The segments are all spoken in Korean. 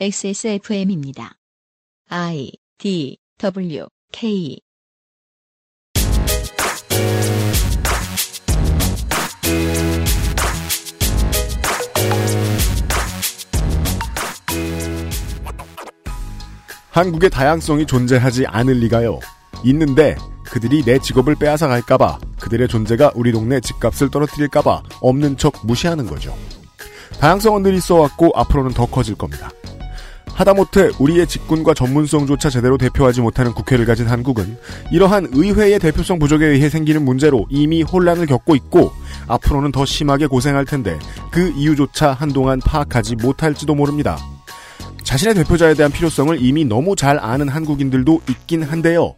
XSFM입니다. I D W K 한국의 다양성이 존재하지 않을 리가요. 있는데 그들이 내 직업을 빼앗아 갈까봐 그들의 존재가 우리 동네 집값을 떨어뜨릴까봐 없는 척 무시하는 거죠. 다양성은 늘 있어왔고 앞으로는 더 커질 겁니다. 하다못해 우리의 직군과 전문성조차 제대로 대표하지 못하는 국회를 가진 한국은 이러한 의회의 대표성 부족에 의해 생기는 문제로 이미 혼란을 겪고 있고 앞으로는 더 심하게 고생할 텐데 그 이유조차 한동안 파악하지 못할지도 모릅니다. 자신의 대표자에 대한 필요성을 이미 너무 잘 아는 한국인들도 있긴 한데요.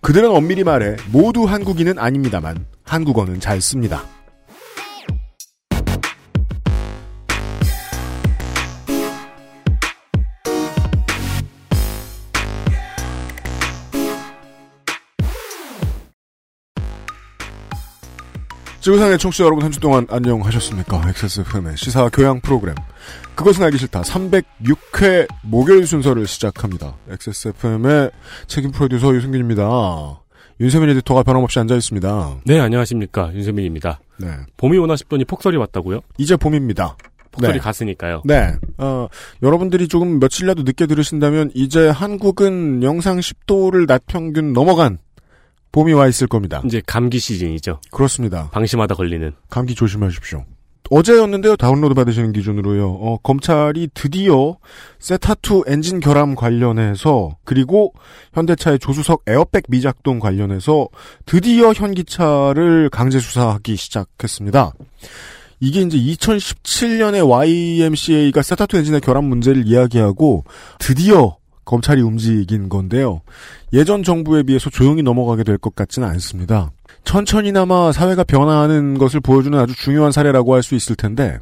그들은 엄밀히 말해 모두 한국인은 아닙니다만 한국어는 잘 씁니다. 지구상의 청취자 여러분 한 주 동안 안녕하셨습니까? XSFM의 시사 교양 프로그램 그것은 알기 싫다 306회 목요일 순서를 시작합니다. XSFM의 책임 프로듀서 유승균입니다. 윤세민 에디터가 변함없이 앉아 있습니다. 네, 안녕하십니까. 윤세민입니다. 네. 봄이 오나 싶더니 폭설이 왔다고요? 이제 봄입니다. 폭설이 네. 갔으니까요. 네. 어, 여러분들이 조금 며칠이라도 늦게 들으신다면 이제 한국은 영상 10도를 낮 평균 넘어간 봄이 와 있을 겁니다. 이제 감기 시즌이죠. 그렇습니다. 방심하다 걸리는. 감기 조심하십시오. 어제였는데요. 다운로드 받으시는 기준으로요. 어, 검찰이 드디어 Theta two 엔진 결함 관련해서 그리고 현대차의 조수석 에어백 미작동 관련해서 드디어 현기차를 강제 수사하기 시작했습니다. 이게 이제 2017년에 YMCA가 Theta two 엔진의 결함 문제를 이야기하고 드디어 검찰이 움직인 건데요. 예전 정부에 비해서 조용히 넘어가게 될 것 같지는 않습니다. 천천히나마 사회가 변화하는 것을 보여주는 아주 중요한 사례라고 할 수 있을 텐데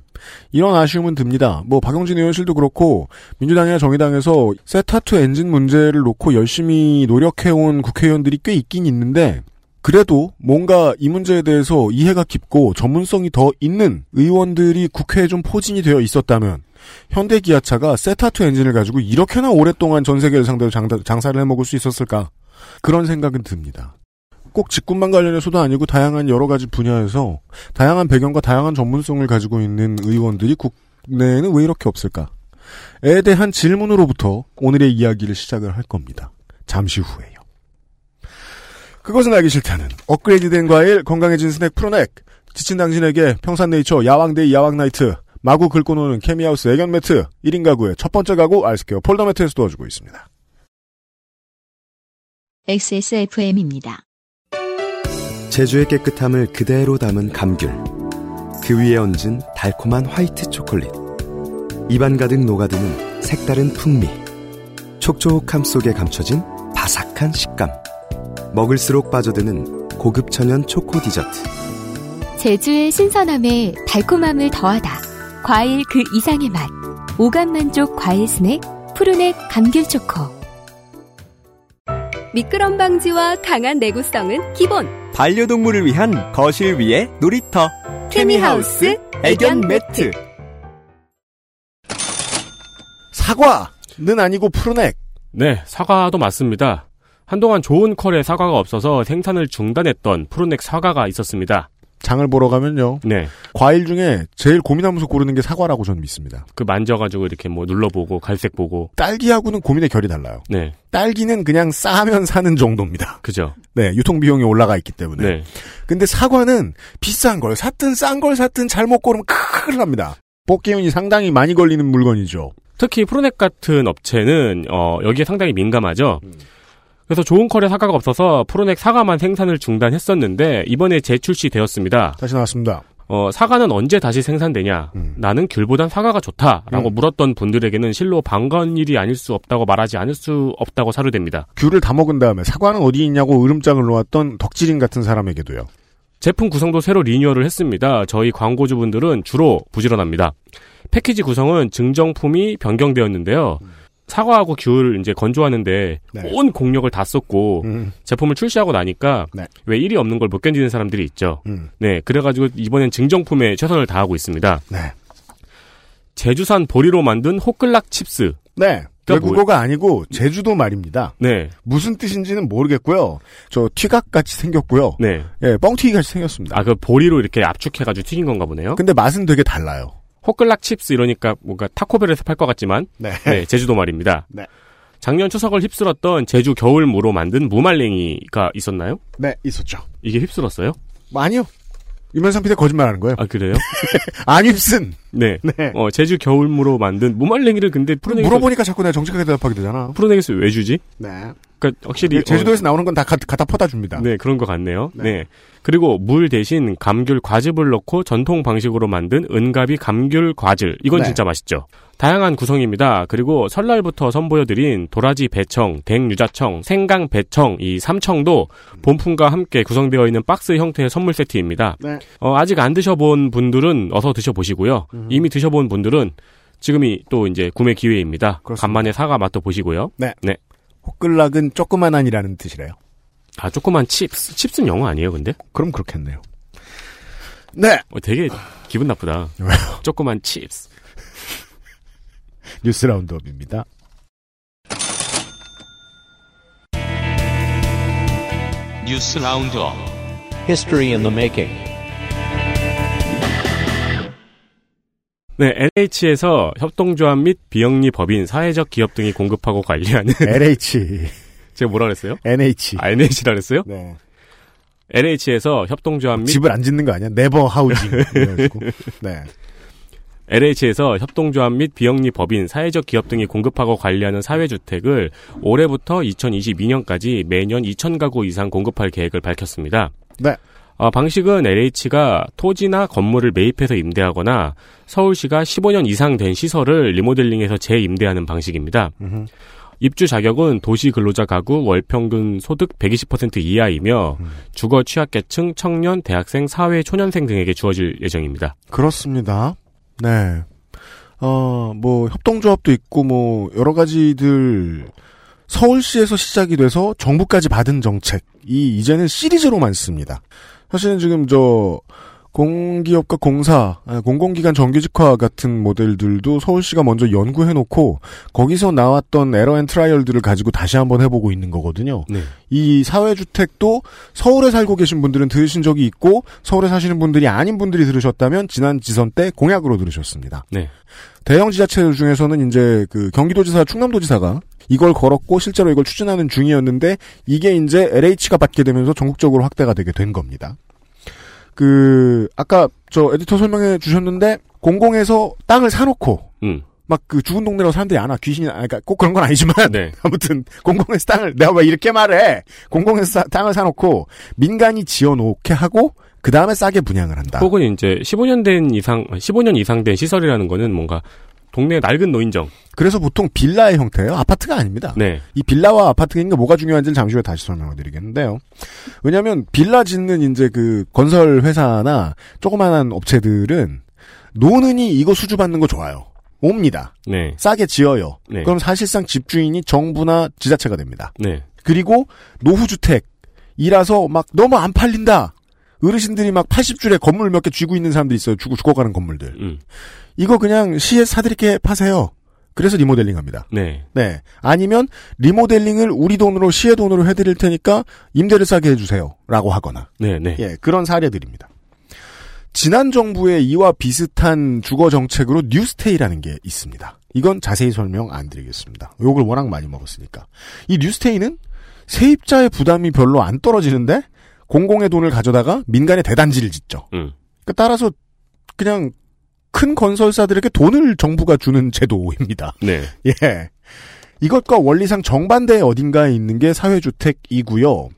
이런 아쉬움은 듭니다. 뭐 박용진 의원실도 그렇고 민주당이나 정의당에서 세타투 엔진 문제를 놓고 열심히 노력해온 국회의원들이 꽤 있긴 있는데 그래도 뭔가 이 문제에 대해서 이해가 깊고 전문성이 더 있는 의원들이 국회에 좀 포진이 되어 있었다면 현대 기아차가 세타투 엔진을 가지고 이렇게나 오랫동안 전 세계를 상대로 장, 장사를 해먹을 수 있었을까? 그런 생각은 듭니다. 꼭 직군만 관련해서도 아니고 다양한 여러 가지 분야에서 다양한 배경과 다양한 전문성을 가지고 있는 의원들이 국내에는 왜 이렇게 없을까? 에 대한 질문으로부터 오늘의 이야기를 시작을 할 겁니다. 잠시 후에요. 그것은 알기 싫다는 업그레이드된 과일 건강해진 스낵 프로넥 지친 당신에게 평산네이처 야왕데이 야왕나이트 마구 긁고 노는 케미하우스 애견 매트 1인 가구의 첫 번째 가구 알스케어 폴더 매트에서 도와주고 있습니다. XSFM입니다. 제주의 깨끗함을 그대로 담은 감귤. 그 위에 얹은 달콤한 화이트 초콜릿. 입안 가득 녹아드는 색다른 풍미. 촉촉함 속에 감춰진 바삭한 식감. 먹을수록 빠져드는 고급 천연 초코 디저트. 제주의 신선함에 달콤함을 더하다. 과일 그 이상의 맛. 오감 만족 과일 스낵 푸르넥 감귤 초코. 미끄럼 방지와 강한 내구성은 기본. 반려동물을 위한 거실 위의 놀이터. 케미하우스 애견 매트. 사과는 아니고 푸르넥. 네, 사과도 맞습니다. 한동안 좋은 컬의 사과가 없어서 생산을 중단했던 푸르넥 사과가 있었습니다. 장을 보러 가면요. 네. 과일 중에 제일 고민하면서 고르는 게 사과라고 저는 믿습니다. 그 만져가지고 이렇게 뭐 눌러보고 갈색 보고. 딸기하고는 고민의 결이 달라요. 네. 딸기는 그냥 싸면 사는 정도입니다. 그죠. 네, 유통 비용이 올라가 있기 때문에. 네. 근데 사과는 비싼 걸 샀든 싼 걸 샀든 잘못 고르면 큰일 납니다. 뽑기운이 상당히 많이 걸리는 물건이죠. 특히 푸르넥 같은 업체는 어, 여기에 상당히 민감하죠. 음. 그래서 좋은 컬의 사과가 없어서 푸르넥 사과만 생산을 중단했었는데 이번에 재출시되었습니다. 다시 나왔습니다. 어, 사과는 언제 다시 생산되냐? 음. 나는 귤보단 사과가 좋다라고 음. 물었던 분들에게는 실로 반가운 일이 아닐 수 없다고 말하지 않을 수 없다고 사료됩니다. 귤을 다 먹은 다음에 사과는 어디 있냐고 으름장을 놓았던 덕질인 같은 사람에게도요. 제품 구성도 새로 리뉴얼을 했습니다. 저희 광고주분들은 주로 부지런합니다. 패키지 구성은 증정품이 변경되었는데요. 사과하고 귤을 이제 건조하는데 네. 온 공력을 다 썼고 음, 제품을 출시하고 나니까 네. 왜 일이 없는 걸 못 견디는 사람들이 있죠. 음, 네, 그래가지고 이번엔 증정품에 최선을 다하고 있습니다. 네. 제주산 보리로 만든 호끌락 chips 네. 그러니까 외국어가 아니고 제주도 말입니다. 네. 무슨 뜻인지는 모르겠고요. 저 튀각 같이 생겼고요. 네. 예, 뻥튀기 같이 생겼습니다. 아, 그 보리로 이렇게 압축해가지고 튀긴 건가 보네요. 근데 맛은 되게 달라요. 호끌락 chips 이러니까 뭔가 타코벨에서 팔 것 같지만, 네. 네, 제주도 말입니다. 네. 작년 추석을 휩쓸었던 제주 겨울무로 만든 무말랭이가 있었나요? 네, 있었죠. 이게 휩쓸었어요? 뭐 아니요. 유면상 PD 거짓말하는 거예요. 아, 그래요? 안 휩쓴. 네. 네. 어, 제주 겨울무로 만든 무말랭이를 근데 푸르넥에서, 물어보니까 자꾸 내가 정직하게 대답하게 되잖아. 푸르넥에서 왜 주지? 네. 그러니까 확실히 제주도에서 나오는 건 다 갖다 퍼다 줍니다. 어, 네 그런 것 같네요. 네. 네. 그리고 물 대신 감귤 과즙을 넣고 전통 방식으로 만든 은가비 감귤 과즙 이건 네. 진짜 맛있죠. 다양한 구성입니다. 그리고 설날부터 선보여드린 도라지 배청, 댕 유자청, 생강 배청 이 삼청도 본품과 함께 구성되어 있는 박스 형태의 선물 세트입니다. 네. 어, 아직 안 드셔본 분들은 어서 드셔보시고요. 이미 드셔본 분들은 지금이 또 이제 구매 기회입니다. 그렇습니다. 간만에 사과 맛도 보시고요. 호끌락은 조그만한이라는 뜻이래요. 아 조그만 chips, chips는 영어 아니에요, 근데? 그럼 그렇겠네요. 네. 어, 되게 기분 나쁘다. 왜요? 조그만 chips. News Roundup입니다. News Roundup History in the making. 네, LH에서 협동조합 및 비영리 법인, 사회적 기업 등이 공급하고 관리하는 LH, 제가 뭐라 그랬어요? NH. 아, NH라 그랬어요? 네. LH에서 협동조합 및 집을 안 짓는 거 아니야? 네버 하우징. 네. LH에서 협동조합 및 비영리 법인, 사회적 기업 등이 공급하고 관리하는 사회주택을 올해부터 2022년까지 매년 2,000가구 이상 공급할 계획을 밝혔습니다. 네. 어, 방식은 LH가 토지나 건물을 매입해서 임대하거나 서울시가 15년 이상 된 시설을 리모델링해서 재임대하는 방식입니다. 음흠. 입주 자격은 도시 근로자 가구 월평균 소득 120% 이하이며 음. 주거 취약계층, 청년, 대학생, 사회 초년생 등에게 주어질 예정입니다. 그렇습니다. 네. 어, 뭐, 협동조합도 있고, 뭐, 여러 가지들, 서울시에서 시작이 돼서 정부까지 받은 정책이 이제는 시리즈로 많습니다. 사실은 지금 저, 공기업과 공사, 아, 공공기관 정규직화 같은 모델들도 서울시가 먼저 연구해놓고, 거기서 나왔던 error and trial들을 가지고 다시 한번 해보고 있는 거거든요. 네. 이 사회주택도 서울에 살고 계신 분들은 들으신 적이 있고 서울에 사시는 분들이 아닌 분들이 들으셨다면 지난 지선 때 공약으로 들으셨습니다. 네. 대형 지자체들 중에서는 이제 그 경기도지사, 충남도지사가 이걸 걸었고 실제로 이걸 추진하는 중이었는데 이게 이제 LH가 받게 되면서 전국적으로 확대가 되게 된 겁니다. 그 아까 저 에디터 설명해 주셨는데 공공에서 땅을 사놓고 음. 막그 죽은 동네라고 사람들이 안 와. 귀신이, 아, 그러니까 꼭 그런 건 아니지만. 네. 아무튼, 공공에서 땅을, 내가 왜 이렇게 말해? 공공에서 사- 땅을 사놓고, 민간이 지어놓게 하고, 그 다음에 싸게 분양을 한다. 혹은 이제 15년 된 이상, 15년 이상 된 시설이라는 거는 뭔가 동네 낡은 노인정. 그래서 보통 빌라의 형태예요. 아파트가 아닙니다. 네. 이 빌라와 아파트가 뭐가 중요한지를 잠시 후에 다시 설명을 드리겠는데요. 왜냐면, 빌라 짓는 이제 그 건설 회사나 조그만한 업체들은, 노는이 이거 수주 받는 거 좋아요. 옵니다. 네. 싸게 지어요. 네. 그럼 사실상 집주인이 정부나 지자체가 됩니다. 네. 그리고 노후주택 이라서 막 너무 안 팔린다. 어르신들이 막 80줄에 건물 몇 개 쥐고 있는 사람들이 있어요. 죽고 죽어가는 건물들. 음. 이거 그냥 시에 사드릴게 파세요. 그래서 리모델링 합니다. 네. 네. 아니면 리모델링을 우리 돈으로 시의 돈으로 해드릴 테니까 임대를 싸게 해주세요. 라고 하거나. 네. 네. 예, 그런 사례들입니다. 지난 정부의 이와 비슷한 주거 정책으로 뉴스테이라는 게 있습니다. 이건 자세히 설명 안 드리겠습니다. 욕을 워낙 많이 먹었으니까. 이 뉴스테이는 세입자의 부담이 별로 안 떨어지는데 공공의 돈을 가져다가 민간의 대단지를 짓죠. 음. 그 따라서 그냥 큰 건설사들에게 돈을 정부가 주는 제도입니다. 네. 예. 이것과 원리상 정반대의 어딘가에 있는 게 사회주택이고요.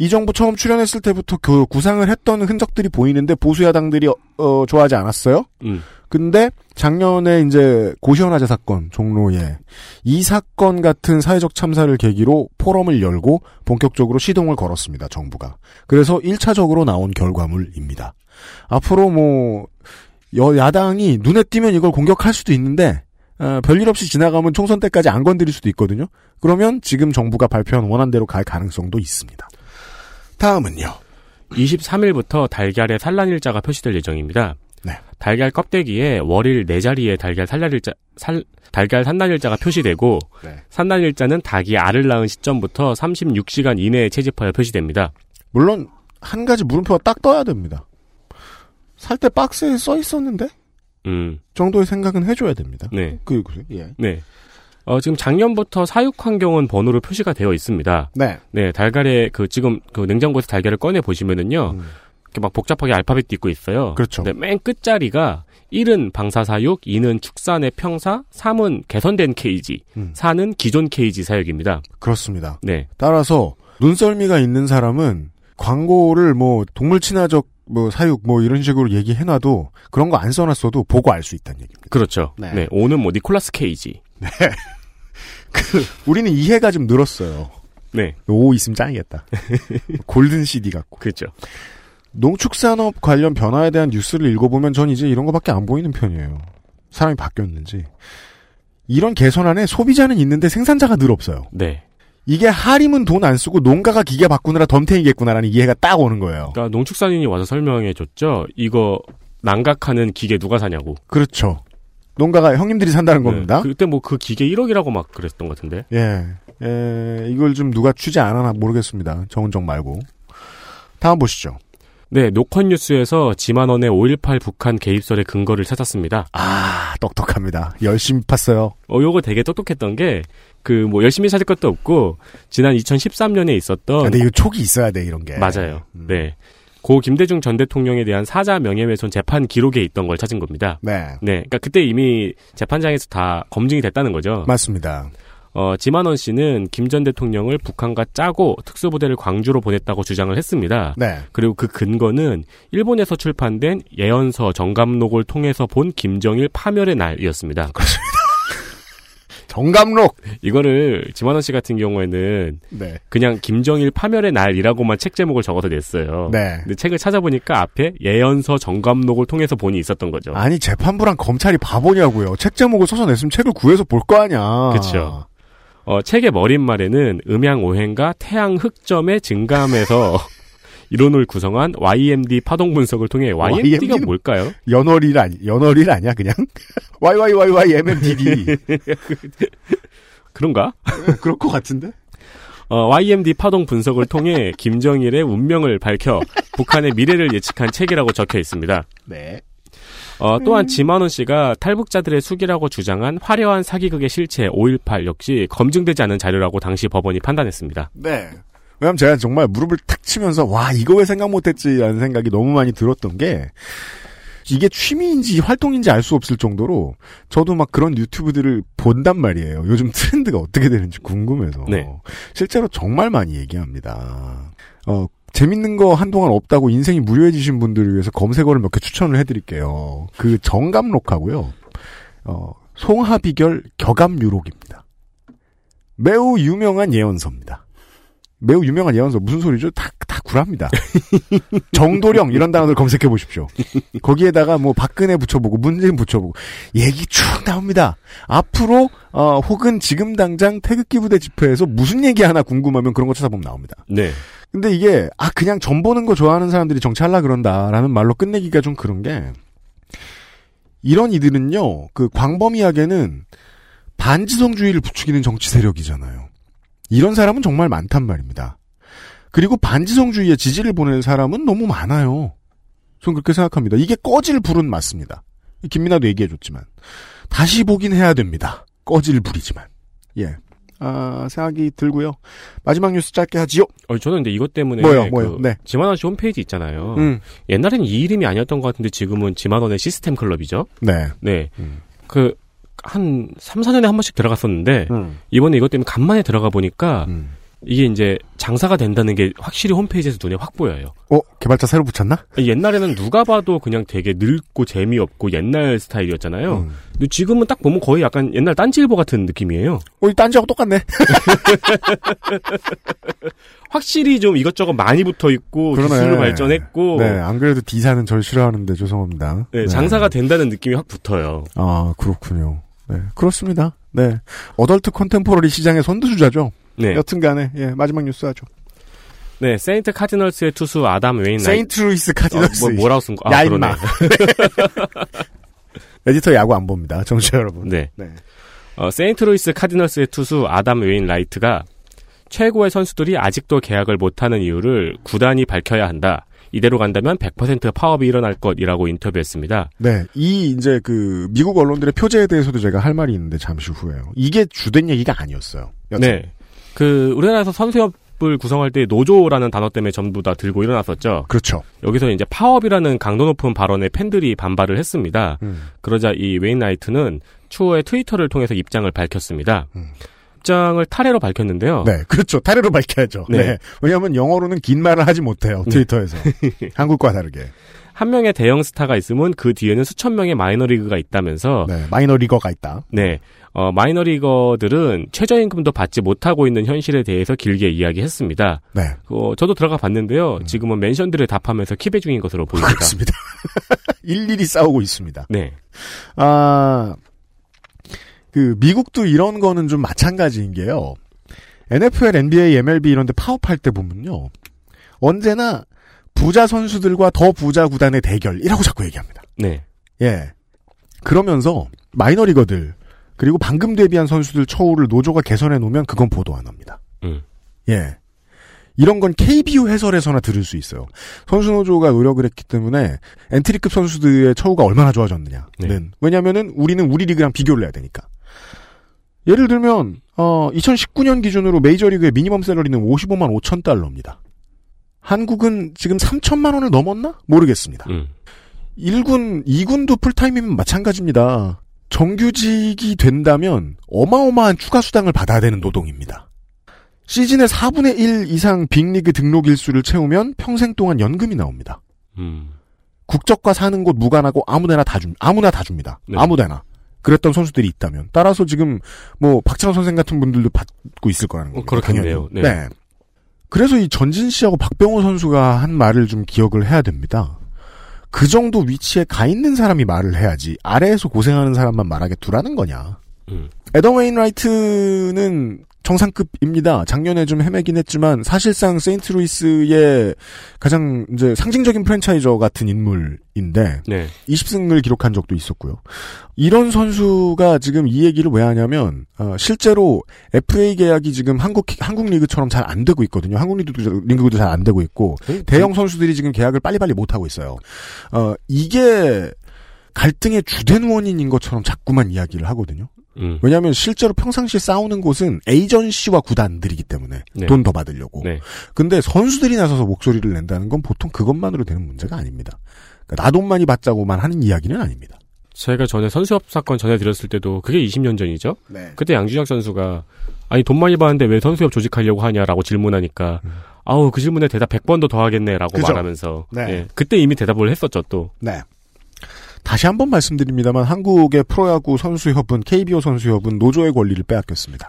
이 정부 처음 출연했을 때부터 그 구상을 했던 흔적들이 보이는데 보수 야당들이 어, 어, 좋아하지 않았어요. 음. 근데 작년에 이제 고시원화재 사건 종로에 이 사건 같은 사회적 참사를 계기로 포럼을 열고 본격적으로 시동을 걸었습니다. 정부가. 그래서 1차적으로 나온 결과물입니다. 앞으로 뭐 여, 야당이 눈에 띄면 이걸 공격할 수도 있는데 어, 별일 없이 지나가면 총선 때까지 안 건드릴 수도 있거든요. 그러면 지금 정부가 발표한 원안대로 갈 가능성도 있습니다. 다음은요. 23일부터 달걀의 산란일자가 표시될 예정입니다. 네. 달걀 껍데기에 월일 네 자리에 달걀 산날일자 살 달걀 산날일자가 표시되고 네. 산날일자는 닭이 알을 낳은 시점부터 36시간 이내에 채집하여 표시됩니다. 물론 한 가지 물음표가 딱 떠야 됩니다. 살 때 박스에 써 있었는데 음, 정도의 생각은 해줘야 됩니다. 네, 그, 그 예. 네. 어, 지금 작년부터 사육 환경은 번호로 표시가 되어 있습니다. 네. 네, 달걀에 그 지금 그 냉장고에서 달걀을 꺼내 보시면은요, 음. 이렇게 막 복잡하게 알파벳도 있고 있어요. 그렇죠. 근데 맨 끝자리가 1은 방사사육, 2는 축산의 평사, 3은 개선된 케이지, 음. 4는 기존 케이지 사육입니다. 그렇습니다. 네, 따라서 눈썰미가 있는 사람은 광고를 뭐 동물 친화적 뭐 사육 뭐 이런 식으로 얘기해놔도 그런 거 안 써놨어도 보고 알 수 있다는 얘기입니다. 그렇죠. 네. 네, 5는 뭐 니콜라스 케이지. 우리는 이해가 좀 늘었어요. 네, 오 있으면 짱이겠다. 골든 CD 같고. 그렇죠. 농축산업 관련 변화에 대한 뉴스를 읽어보면 전 이제 이런 거밖에 안 보이는 편이에요. 사람이 바뀌었는지. 이런 개선안에 소비자는 있는데 생산자가 늘 없어요. 네. 이게 하림은 돈 안 쓰고 농가가 기계 바꾸느라 덤탱이겠구나라는 이해가 딱 오는 거예요. 그러니까 농축산인이 와서 설명해 줬죠. 이거 난각하는 기계 누가 사냐고. 그렇죠. 농가가 형님들이 산다는 겁니다. 네, 그때 뭐 그 기계 1억이라고 막 그랬던 것 같은데. 예. 예, 이걸 좀 누가 취재 안 하나 모르겠습니다. 정은정 말고. 다음 보시죠. 네, 노컷 뉴스에서 지만원의 5.18 북한 개입설의 근거를 찾았습니다. 아, 똑똑합니다. 열심히 팠어요. 어, 요거 되게 똑똑했던 게, 그, 뭐, 열심히 찾을 것도 없고, 지난 2013년에 있었던. 근데 이거 촉이 있어야 돼, 이런 게. 맞아요. 음. 네. 고 김대중 전 대통령에 대한 사자 명예훼손 재판 기록에 있던 걸 찾은 겁니다. 네. 네. 그러니까 그때 이미 재판장에서 다 검증이 됐다는 거죠. 맞습니다. 어, 지만원 씨는 김 전 대통령을 북한과 짜고 특수부대를 광주로 보냈다고 주장을 했습니다. 네. 그리고 그 근거는 일본에서 출판된 예언서 정감록을 통해서 본 김정일 파멸의 날이었습니다. 정감록! 이거를 지만원 씨 같은 경우에는 네. 그냥 김정일 파멸의 날이라고만 책 제목을 적어서 냈어요. 네. 근데 책을 찾아보니까 앞에 예언서 정감록을 통해서 본이 있었던 거죠. 아니, 재판부랑 검찰이 바보냐고요. 책 제목을 써서 냈으면 책을 구해서 볼 거 아니야. 그쵸. 어, 책의 머릿말에는 음양 오행과 태양 흑점의 증감에서 이론을 구성한 YMD 파동 분석을 통해 YMD가 뭘까요? 연월일 아니, 연월일 아니야, 그냥? YYYYMMDD. 그런가? 그럴 것 같은데? 어, YMD 파동 분석을 통해 김정일의 운명을 밝혀 북한의 미래를 예측한 책이라고 적혀 있습니다. 네. 어, 또한 지만원 씨가 탈북자들의 숙이라고 주장한 화려한 사기극의 실체 5.18 역시 검증되지 않은 자료라고 당시 법원이 판단했습니다. 네. 왜냐면 제가 정말 무릎을 탁 치면서, 와, 이거 왜 생각 못했지라는 생각이 너무 많이 들었던 게, 이게 취미인지 활동인지 알 수 없을 정도로, 저도 막 그런 유튜브들을 본단 말이에요. 요즘 트렌드가 어떻게 되는지 궁금해서. 네. 실제로 정말 많이 얘기합니다. 어, 재밌는 거 한동안 없다고 인생이 무료해지신 분들을 위해서 검색어를 몇 개 추천을 해드릴게요. 그 정감록하고요. 어, 송하비결 격암유록입니다. 매우 유명한 예언서입니다. 매우 유명한 예언서 무슨 소리죠? 다, 다 구랍니다. 정도령 이런 단어들 검색해 보십시오. 거기에다가 뭐 박근혜 붙여보고 문재인 붙여보고 얘기 쭉 나옵니다. 앞으로 어, 혹은 지금 당장 태극기 부대 집회에서 무슨 얘기 하나 궁금하면 그런 거 찾아보면 나옵니다. 네. 근데 이게 아 그냥 점 보는 거 좋아하는 사람들이 정치할라 그런다라는 말로 끝내기가 좀 그런 게 이런 이들은요 그 광범위하게는 반지성주의를 부추기는 정치 세력이잖아요. 이런 사람은 정말 많단 말입니다. 그리고 반지성주의에 지지를 보내는 사람은 너무 많아요. 전 그렇게 생각합니다. 이게 꺼질 불은 맞습니다. 김민아도 얘기해줬지만 다시 보긴 해야 됩니다. 꺼질 불이지만 예. 아, 생각이 들고요. 마지막 뉴스 짧게 하지요. 어, 저는 근데 이것 때문에 뭐요, 그 뭐요? 네. 지만원 씨 홈페이지 있잖아요. 음. 옛날에는 이 이름이 아니었던 것 같은데 지금은 지만원의 시스템 클럽이죠. 네. 네. 음. 그, 한 3, 4년에 한 번씩 들어갔었는데, 음. 이번에 이것 때문에 간만에 들어가 보니까, 음. 이게 이제 장사가 된다는 게 확실히 홈페이지에서 눈에 확 보여요. 어, 개발자 새로 붙였나? 옛날에는 누가 봐도 그냥 되게 늙고 재미없고 옛날 스타일이었잖아요. 음. 근데 지금은 딱 보면 거의 약간 옛날 딴지일보 같은 느낌이에요. 어, 이 딴지하고 똑같네. 확실히 좀 이것저것 많이 붙어 있고 그러네. 기술을 발전했고 네, 안 그래도 D사는 절 싫어하는데 죄송합니다. 네, 장사가 된다는 느낌이 확 붙어요. 아, 그렇군요. 네, 그렇습니다. 네. adult contemporary 시장의 선두주자죠. 네. 여튼 간에, 예, 마지막 뉴스 하죠. 네, 세인트 카디널스의 투수 아담 웨인 세인트 루이스 카디널스. 어, 뭐, 뭐라고 쓴 거? 아, 야, 그러네. 임마. 에디터 야구 안 봅니다. 청취자 여러분. 네. 네. 어, 세인트 루이스 카디널스의 투수 아담 웨인 라이트가 최고의 선수들이 아직도 계약을 못하는 이유를 구단이 밝혀야 한다. 이대로 간다면 100% 파업이 일어날 것이라고 인터뷰했습니다. 네, 이 이제 그 미국 언론들의 표제에 대해서도 제가 할 말이 있는데 잠시 후에요. 이게 주된 얘기가 아니었어요. 여튼. 네. 그 우리나라에서 선수협 을 구성할 때 노조라는 단어 때문에 전부 다 들고 일어났었죠. 그렇죠. 여기서 이제 파업이라는 강도 높은 발언에 팬들이 반발을 했습니다. 음. 그러자 이 웨인 라이트는 추후에 트위터를 통해서 입장을 밝혔습니다. 음. 입장을 타래로 밝혔는데요. 네, 그렇죠. 타래로 밝혀야죠. 네. 네. 왜냐하면 영어로는 긴 말을 하지 못해요. 트위터에서 한국과 다르게. 한 명의 대형 스타가 있으면 그 뒤에는 수천 명의 마이너리그가 있다면서 네, 마이너 리거가 있다. 네. 어, 마이너리거들은 최저임금도 받지 못하고 있는 현실에 대해서 길게 이야기했습니다. 네, 어, 저도 들어가 봤는데요. 지금은 멘션들을 답하면서 키배 중인 것으로 보입니다. 그렇습니다. 일일이 싸우고 있습니다. 네. 아, 그 미국도 이런 거는 좀 마찬가지인 게요. NFL, NBA, MLB 이런 데 파업할 때 보면요. 언제나 부자 선수들과 더 부자 구단의 대결이라고 자꾸 얘기합니다. 네. 예. 그러면서 마이너리거들 그리고 방금 데뷔한 선수들 처우를 노조가 개선해 놓으면 그건 보도 안 합니다. 음. 예. 이런 건 KBO 해설에서나 들을 수 있어요. 선수 노조가 노력을 했기 때문에 엔트리급 선수들의 처우가 얼마나 좋아졌느냐는 네. 왜냐하면은 우리는 우리 리그랑 비교를 해야 되니까. 예를 들면 어 2019년 기준으로 메이저리그의 미니멈 셀러리는 55만 5천 달러입니다. 한국은 지금 3천만 원을 넘었나? 모르겠습니다. 음. 1군, 2군도 풀타임이면 마찬가지입니다. 정규직이 된다면 어마어마한 추가 수당을 받아야 되는 노동입니다. 시즌의 4분의 1 이상 빅리그 등록 일수를 채우면 평생 동안 연금이 나옵니다. 음. 국적과 사는 곳 무관하고 아무데나 다 줍, 아무나 다 줍니다. 네. 아무데나. 그랬던 선수들이 있다면. 따라서 지금 뭐 박찬호 선생 같은 분들도 받고 있을 거라는 어, 겁니다. 그렇겠네요. 당연히. 네. 그래서 이 전진 씨하고 박병호 선수가 한 말을 좀 기억을 해야 됩니다. 그 정도 위치에 가 있는 사람이 말을 해야지 아래에서 고생하는 사람만 말하게 두라는 거냐. 음. 애덤 웨인라이트는 정상급입니다. 작년에 좀 헤매긴 했지만 사실상 세인트루이스의 가장 이제 상징적인 프랜차이저 같은 인물인데 네. 20승을 기록한 적도 있었고요. 이런 선수가 지금 이 얘기를 왜 하냐면 어, 실제로 FA 계약이 지금 한국 한국 리그처럼 잘 안 되고 있거든요. 한국 리그도 리그도 잘 안 되고 있고 대형 선수들이 지금 계약을 빨리빨리 못 하고 있어요. 어, 이게 갈등의 주된 원인인 것처럼 자꾸만 이야기를 하거든요. 음. 왜냐하면 실제로 평상시 싸우는 곳은 에이전시와 구단들이기 때문에 네. 돈더 받으려고. 네. 근데 선수들이 나서서 목소리를 낸다는 건 보통 그것만으로 되는 문제가 아닙니다. 그러니까 나 돈 많이 받자고만 하는 이야기는 아닙니다. 제가 전에 선수협 사건 전해드렸을 때도 그게 20년 전이죠. 네. 그때 양준혁 선수가 아니 돈 많이 받는데 왜 선수협 조직하려고 하냐라고 질문하니까 아우 그 질문에 대답 100번도 더 하겠네라고 음. 그죠? 말하면서 네. 예, 그때 이미 대답을 했었죠 또. 네. 다시 한번 말씀드립니다만 한국의 프로야구 선수협은 KBO 선수협은 노조의 권리를 빼앗겼습니다.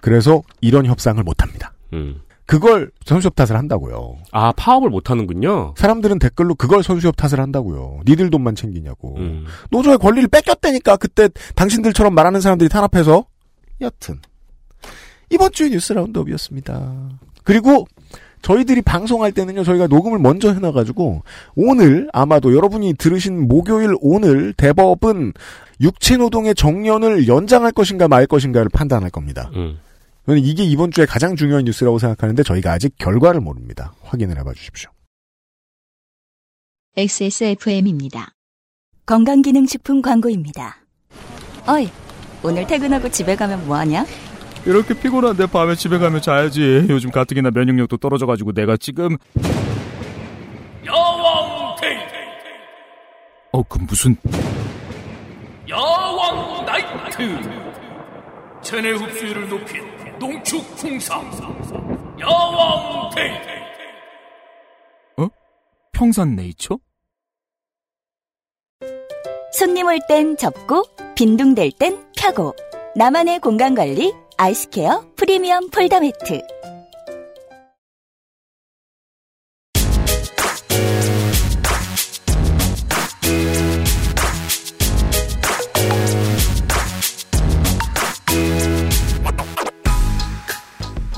그래서 이런 협상을 못합니다. 음. 그걸 선수협 탓을 한다고요. 아 파업을 못 하는군요. 사람들은 댓글로 그걸 선수협 탓을 한다고요. 니들 돈만 챙기냐고. 음. 노조의 권리를 뺏겼다니까 그때 당신들처럼 말하는 사람들이 탄압해서 여튼 이번 주의 뉴스 라운드업이었습니다. 그리고 저희들이 방송할 때는요 저희가 녹음을 먼저 해놔가지고 오늘 아마도 여러분이 들으신 목요일 오늘 대법은 육체노동의 정년을 연장할 것인가 말 것인가를 판단할 겁니다. 음. 저는 이게 이번 주에 가장 중요한 뉴스라고 생각하는데 저희가 아직 결과를 모릅니다. 확인을 해봐 주십시오. XSFM입니다. 건강기능식품 광고입니다. 어이, 오늘 퇴근하고 집에 가면 뭐하냐? 이렇게 피곤한데 밤에 집에 가면 자야지. 요즘 가뜩이나 면역력도 떨어져가지고 내가 지금 야왕 데이 어 그 무슨 야왕 나이트 체내 흡수율을 높인 농축 풍상 야왕 데이 어? 평산 네이처? 손님 올 땐 접고, 빈둥댈 땐 펴고. 나만의 공간 관리, 아이스케어 프리미엄 폴더 매트.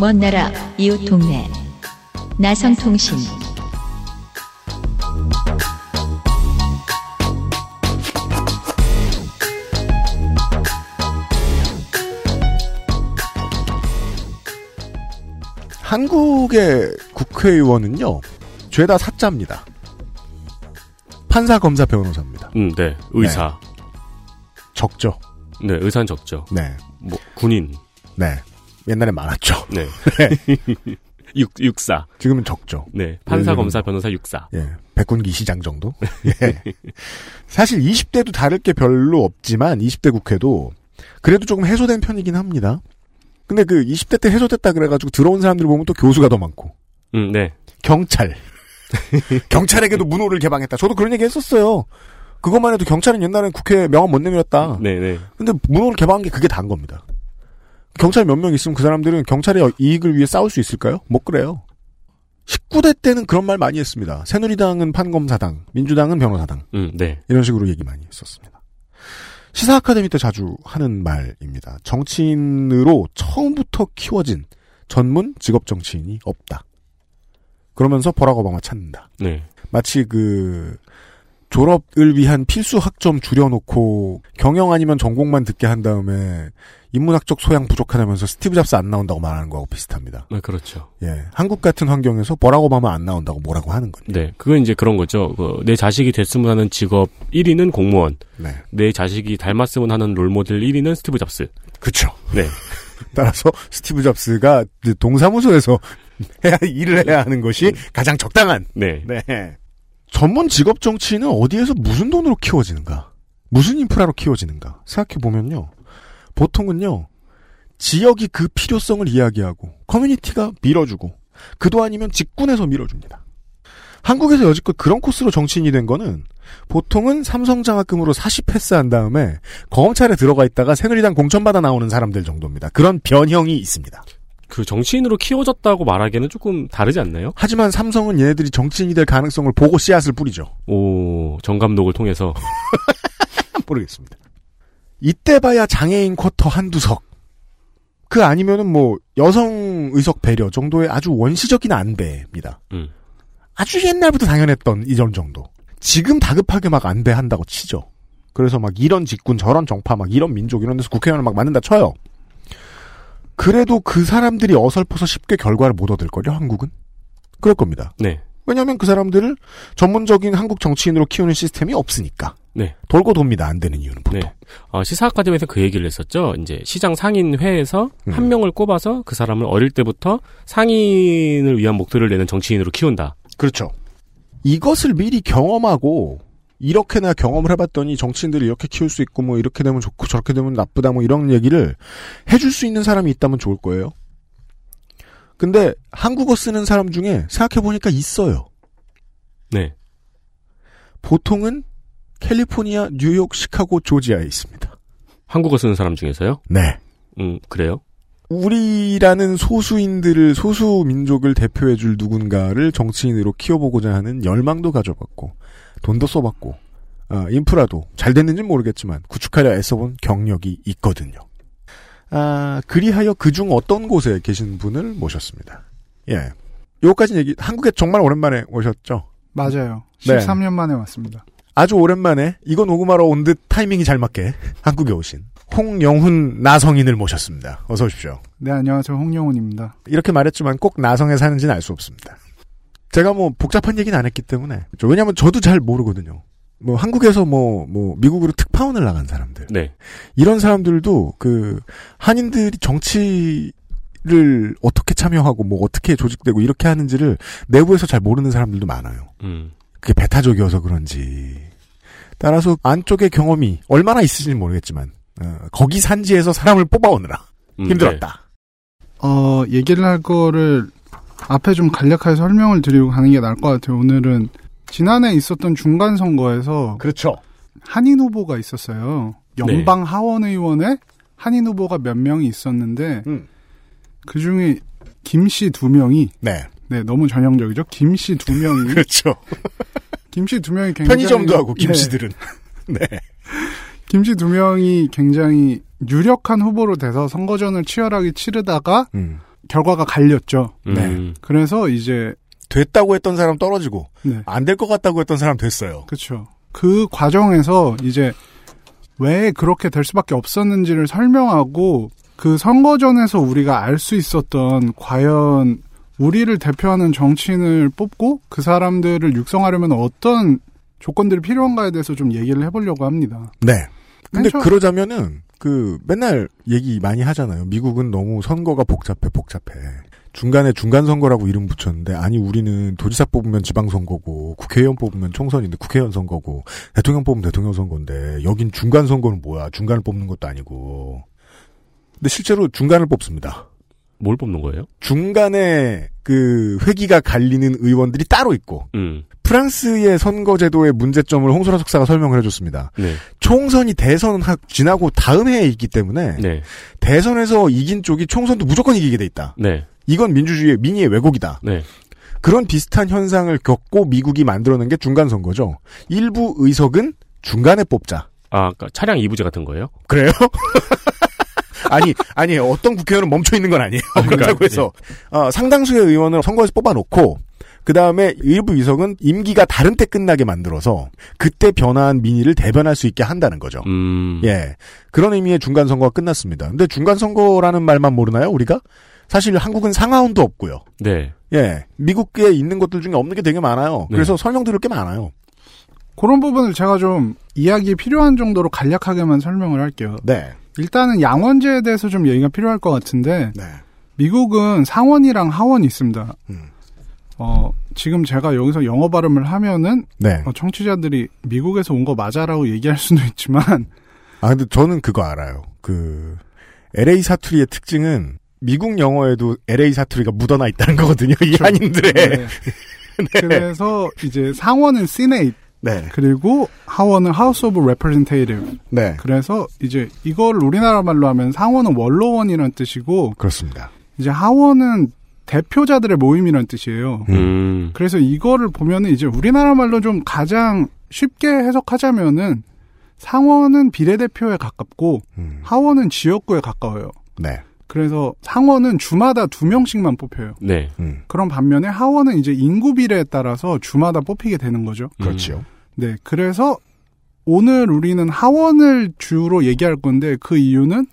먼 나라 이웃 동네 나성통신 한국의 국회의원은요, 죄다 사자입니다. 판사, 검사, 변호사입니다. 음, 네. 의사. 적죠. 네, 의사는 적죠. 네. 뭐, 군인. 네. 옛날에 많았죠. 네. 육, 육사. 지금은 적죠. 네. 판사, 검사, 변호사, 육사. 예. 백군기 시장 정도? 예. 사실 20대도 다를 게 별로 없지만 20대 국회도 그래도 조금 해소된 편이긴 합니다. 근데 그 20대 때 해소됐다 그래가지고 들어온 사람들 보면 또 교수가 더 많고. 음, 네. 경찰. 경찰에게도 문호를 개방했다. 저도 그런 얘기 했었어요. 그것만 해도 경찰은 옛날엔 국회에 명함 못 내밀었다. 네네. 근데 문호를 개방한 게 그게 다인 겁니다. 경찰 몇 명 있으면 그 사람들은 경찰의 이익을 위해 싸울 수 있을까요? 못 그래요. 19대 때는 그런 말 많이 했습니다. 새누리당은 판검사당, 민주당은 변호사당. 음, 네. 이런 식으로 얘기 많이 했었습니다. 시사 아카데미 때 자주 하는 말입니다. 정치인으로 처음부터 키워진 전문 직업 정치인이 없다. 그러면서 버락 오바마 찾는다. 네. 마치 그 졸업을 위한 필수 학점 줄여놓고 경영 아니면 전공만 듣게 한 다음에 인문학적 소양 부족하다면서 스티브 잡스 안 나온다고 말하는 거하고 비슷합니다. 네, 그렇죠. 예, 한국 같은 환경에서 버락 오바마 안 나온다고 뭐라고 하는 거죠. 네. 그건 이제 그런 거죠. 그, 내 자식이 됐으면 하는 직업 1위는 공무원. 네. 내 자식이 닮았으면 하는 롤모델 1위는 스티브 잡스. 그쵸. 네. 따라서 스티브 잡스가 그 동사무소에서 해야, 일을 해야 하는 것이 가장 적당한. 네. 네. 전문 직업 정치인은 어디에서 무슨 돈으로 키워지는가? 무슨 인프라로 키워지는가? 생각해보면요. 보통은요, 지역이 그 필요성을 이야기하고, 커뮤니티가 밀어주고, 그도 아니면 직군에서 밀어줍니다. 한국에서 여지껏 그런 코스로 정치인이 된 거는, 보통은 삼성장학금으로 40 패스한 다음에, 검찰에 들어가 있다가 새누리당 공천받아 나오는 사람들 정도입니다. 그런 변형이 있습니다. 그 정치인으로 키워졌다고 말하기에는 조금 다르지 않나요? 하지만 삼성은 얘네들이 정치인이 될 가능성을 보고 씨앗을 뿌리죠. 오, 정감독을 통해서. 모르겠습니다. 이때 봐야 장애인 쿼터 한두 석. 그 아니면은 뭐 여성 의석 배려 정도의 아주 원시적인 안배입니다. 음. 아주 옛날부터 당연했던 이전 정도. 지금 다급하게 막 안배한다고 치죠. 그래서 막 이런 직군 저런 정파 막 이런 민족 이런 데서 국회의원을 막 만든다 쳐요. 그래도 그 사람들이 어설퍼서 쉽게 결과를 못 얻을걸요, 한국은? 그럴 겁니다. 네. 왜냐하면 그 사람들을 전문적인 한국 정치인으로 키우는 시스템이 없으니까. 네. 돌고 돕니다. 안 되는 이유는 보통. 네. 어, 시사 아카데미에서 그 얘기를 했었죠. 이제 시장 상인회에서 음. 한 명을 꼽아서 그 사람을 어릴 때부터 상인을 위한 목표를 내는 정치인으로 키운다. 그렇죠. 이것을 미리 경험하고 이렇게나 경험을 해봤더니 정치인들이 이렇게 키울 수 있고 뭐 이렇게 되면 좋고 저렇게 되면 나쁘다 뭐 이런 얘기를 해줄 수 있는 사람이 있다면 좋을 거예요. 근데 한국어 쓰는 사람 중에 생각해보니까 있어요. 네. 보통은 캘리포니아, 뉴욕, 시카고, 조지아에 있습니다. 한국어 쓰는 사람 중에서요? 네. 음, 그래요? 우리라는 소수인들을 소수 민족을 대표해줄 누군가를 정치인으로 키워보고자 하는 열망도 가져봤고 돈도 써봤고 아, 인프라도 잘 됐는지는 모르겠지만 구축하려 애써본 경력이 있거든요. 아, 그리하여 그중 어떤 곳에 계신 분을 모셨습니다. 예. 요까지 얘기 한국에 정말 오랜만에 오셨죠? 맞아요. 네. 13년 만에 왔습니다. 아주 오랜만에 이거 녹음하러 온듯 타이밍이 잘 맞게 한국에 오신 홍영훈 나성인을 모셨습니다. 어서 오십시오. 네, 안녕하세요. 홍영훈입니다. 이렇게 말했지만 꼭 나성에 사는지는 알 수 없습니다. 제가 뭐 복잡한 얘기는 안 했기 때문에 왜냐하면 저도 잘 모르거든요. 뭐 한국에서 뭐뭐 미국으로 특파원을 나간 사람들 네. 이런 사람들도 그 한인들이 정치 를 어떻게 참여하고 뭐 어떻게 조직되고 이렇게 하는지를 내부에서 잘 모르는 사람들도 많아요. 음. 그게 베타적이어서 그런지 따라서 안쪽의 경험이 얼마나 있을지는 모르겠지만 어, 거기 산지에서 사람을 뽑아오느라 음, 힘들었다. 어, 얘기를 할 거를 앞에 좀 간략하게 설명을 드리고 가는 게 나을 것 같아요. 오늘은 지난해 있었던 중간 선거에서 그렇죠. 한인 후보가 있었어요. 연방 하원 의원에 한인 후보가 몇 명이 있었는데 음. 그 중에 김 씨 두 명이 네. 네, 너무 전형적이죠. 김 씨 두 명이 그렇죠. 김씨 두 명이 굉장히 편의점도 하고 네. 김씨들은 네. 김씨 두 명이 굉장히 유력한 후보로 돼서 선거전을 치열하게 치르다가 음. 결과가 갈렸죠. 음. 네. 그래서 이제 됐다고 했던 사람 떨어지고 네. 안될 것 같다고 했던 사람 됐어요. 그렇죠. 그 과정에서 이제 왜 그렇게 될 수밖에 없었는지를 설명하고 그 선거전에서 우리가 알 수 있었던 과연 우리를 대표하는 정치인을 뽑고 그 사람들을 육성하려면 어떤 조건들이 필요한가에 대해서 좀 얘기를 해보려고 합니다. 네. 근데 맨 처음- 그러자면은 그 맨날 얘기 많이 하잖아요. 미국은 너무 선거가 복잡해 복잡해. 중간에 중간 선거라고 이름 붙였는데 아니 우리는 도지사 뽑으면 지방 선거고 국회의원 뽑으면 총선인데 국회의원 선거고 대통령 뽑으면 대통령 선거인데 여긴 중간 선거는 뭐야? 중간을 뽑는 것도 아니고. 근데 실제로 중간을 뽑습니다. 뭘 뽑는 거예요? 중간에 그 회기가 갈리는 의원들이 따로 있고 음. 프랑스의 선거 제도의 문제점을 홍소라 석사가 설명을 해줬습니다. 네. 총선이 대선 하- 지나고 다음 해에 있기 때문에 네. 대선에서 이긴 쪽이 총선도 무조건 이기게 돼 있다. 네. 이건 민주주의의 민의의 왜곡이다. 네. 그런 비슷한 현상을 겪고 미국이 만들어낸 게 중간 선거죠. 일부 의석은 중간에 뽑자. 아, 그러니까 차량 이부제 같은 거예요? 그래요? 아니, 아니, 어떤 국회의원은 멈춰 있는 건 아니에요. 그러니까, 그렇다고 해서, 어, 상당수의 의원을 선거에서 뽑아놓고, 그 다음에 일부 의석은 임기가 다른 때 끝나게 만들어서, 그때 변화한 민의를 대변할 수 있게 한다는 거죠. 음. 예. 그런 의미의 중간 선거가 끝났습니다. 근데 중간 선거라는 말만 모르나요, 우리가? 사실 한국은 상하원도 없고요. 네. 예. 미국에 있는 것들 중에 없는 게 되게 많아요. 네. 그래서 설명드릴 게 많아요. 그런 부분을 제가 좀 이야기 필요한 정도로 간략하게만 설명을 할게요. 네. 일단은 양원제에 대해서 좀 얘기가 필요할 것 같은데 네. 미국은 상원이랑 하원이 있습니다. 음. 어, 지금 제가 여기서 영어 발음을 하면은 네. 어, 청취자들이 미국에서 온 거 맞아라고 얘기할 수도 있지만 아, 근데 저는 그거 알아요. 그, LA 사투리의 특징은 미국 영어에도 LA 사투리가 묻어나 있다는 거거든요. 이 한인들의. 네. 그래서 이제 상원은 Senate 네. 그리고 하원은 House of Representatives 네. 그래서 이제 이걸 우리나라 말로 하면 상원은 원로원이라는 뜻이고 그렇습니다. 이제 하원은 대표자들의 모임이라는 뜻이에요. 음. 그래서 이거를 보면은 이제 우리나라 말로 좀 가장 쉽게 해석하자면은 상원은 비례대표에 가깝고 음. 하원은 지역구에 가까워요. 네. 그래서 상원은 주마다 두 명씩만 뽑혀요. 네. 음. 그런 반면에 하원은 이제 인구 비례에 따라서 주마다 뽑히게 되는 거죠. 그렇죠. 네. 그래서 오늘 우리는 하원을 주로 얘기할 건데 그 이유는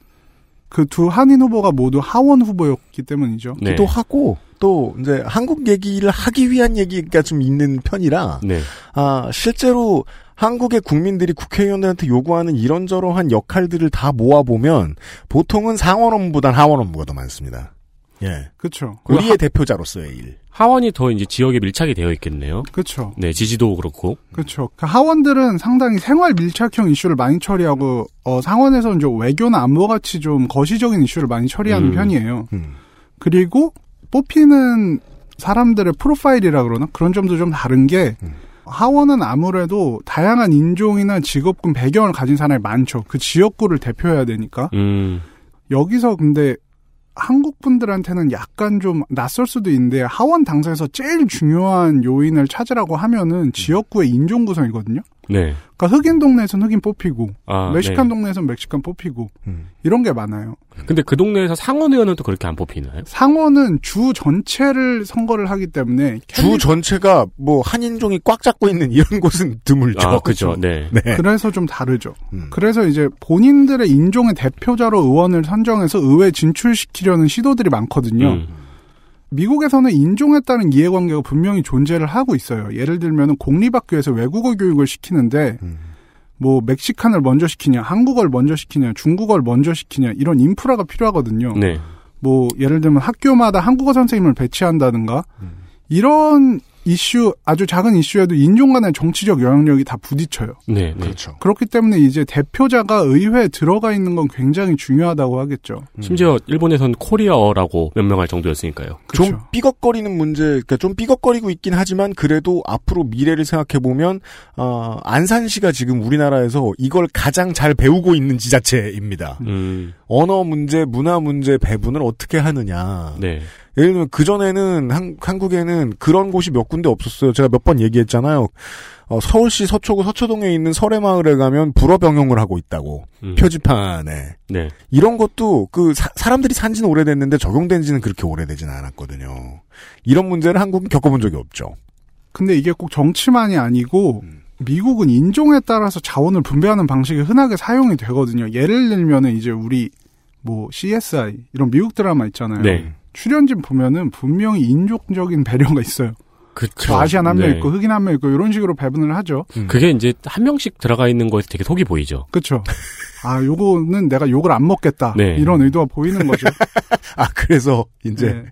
그 두 한인 후보가 모두 하원 후보였기 때문이죠. 네. 또 하고, 또, 이제, 한국 얘기를 하기 위한 얘기가 좀 있는 편이라, 네. 아, 실제로 한국의 국민들이 국회의원들한테 요구하는 이런저런한 역할들을 다 모아보면, 보통은 상원 업무보단 하원 업무가 더 많습니다. 예. 그렇죠. 우리의 대표자로서의 일. 하원이 더 이제 지역에 밀착이 되어 있겠네요. 그렇죠. 네, 지지도 그렇고. 그렇죠. 그 하원들은 상당히 생활 밀착형 이슈를 많이 처리하고 어, 상원에서는 좀 외교나 안보 같이 좀 거시적인 이슈를 많이 처리하는 음. 편이에요. 음. 그리고 뽑히는 사람들의 프로파일이라 그러나 그런 점도 좀 다른 게 음. 하원은 아무래도 다양한 인종이나 직업군 배경을 가진 사람이 많죠. 그 지역구를 대표해야 되니까. 음. 여기서 근데 한국 분들한테는 약간 좀 낯설 수도 있는데 하원 당사에서 제일 중요한 요인을 찾으라고 하면은 지역구의 인종 구성이거든요. 네. 그러니까 흑인 동네에선 흑인 뽑히고 아, 멕시칸 네. 동네에선 멕시칸 뽑히고 음. 이런 게 많아요. 근데 그 동네에서 상원 의원은 또 그렇게 안 뽑히나요? 상원은 주 전체를 선거를 하기 때문에 주 전체가 뭐 한인종이 꽉 잡고 있는 이런 곳은 드물죠. 아, 그죠. 네. 그래서 좀 다르죠. 음. 그래서 이제 본인들의 인종의 대표자로 의원을 선정해서 의회 진출시키려는 시도들이 많거든요. 음. 미국에서는 인종에 따른 이해관계가 분명히 존재를 하고 있어요. 예를 들면 공립학교에서 외국어 교육을 시키는데 음. 뭐 Mexican을 먼저 시키냐, 한국어를 먼저 시키냐, 중국어를 먼저 시키냐 이런 인프라가 필요하거든요. 네. 뭐 예를 들면 학교마다 한국어 선생님을 배치한다든가 이런 이슈 아주 작은 이슈에도 인종 간의 정치적 영향력이 다 부딪혀요. 네. 네. 그렇죠. 그렇기 때문에 이제 대표자가 의회에 들어가 있는 건 굉장히 중요하다고 하겠죠. 심지어 일본에선 코리아어라고 명명할 정도였으니까요. 그렇죠. 좀 삐걱거리는 문제, 그러니까 좀 삐걱거리고 있긴 하지만 그래도 앞으로 미래를 생각해 보면 어, 안산시가 지금 우리나라에서 이걸 가장 잘 배우고 있는 지자체입니다. 음. 언어 문제, 문화 문제 배분을 어떻게 하느냐. 네. 예를 들면 그전에는 한, 한국에는 그런 곳이 몇 군데 없었어요. 제가 몇 번 얘기했잖아요. 어, 서울시 서초구 서초동에 있는 설해마을에 가면 불어 병용을 하고 있다고. 음. 표지판에. 네. 이런 것도 그 사, 사람들이 산 지는 오래됐는데 적용된 지는 그렇게 오래되지는 않았거든요. 이런 문제를 한국은 겪어본 적이 없죠. 근데 이게 꼭 정치만이 아니고 미국은 인종에 따라서 자원을 분배하는 방식이 흔하게 사용이 되거든요. 예를 들면은 이제 우리 뭐 CSI 이런 미국 드라마 있잖아요. 네. 출연진 보면은 분명히 인종적인 배려가 있어요. 그쵸. 뭐 아시안 한명 네. 있고 흑인 한 명 있고 이런 식으로 배분을 하죠. 그게 이제 한 명씩 들어가 있는 거에서 되게 속이 보이죠. 그렇죠. 아, 요거는 내가 욕을 안 먹겠다. 네. 이런 의도가 보이는 거죠. 아, 그래서 이제 네.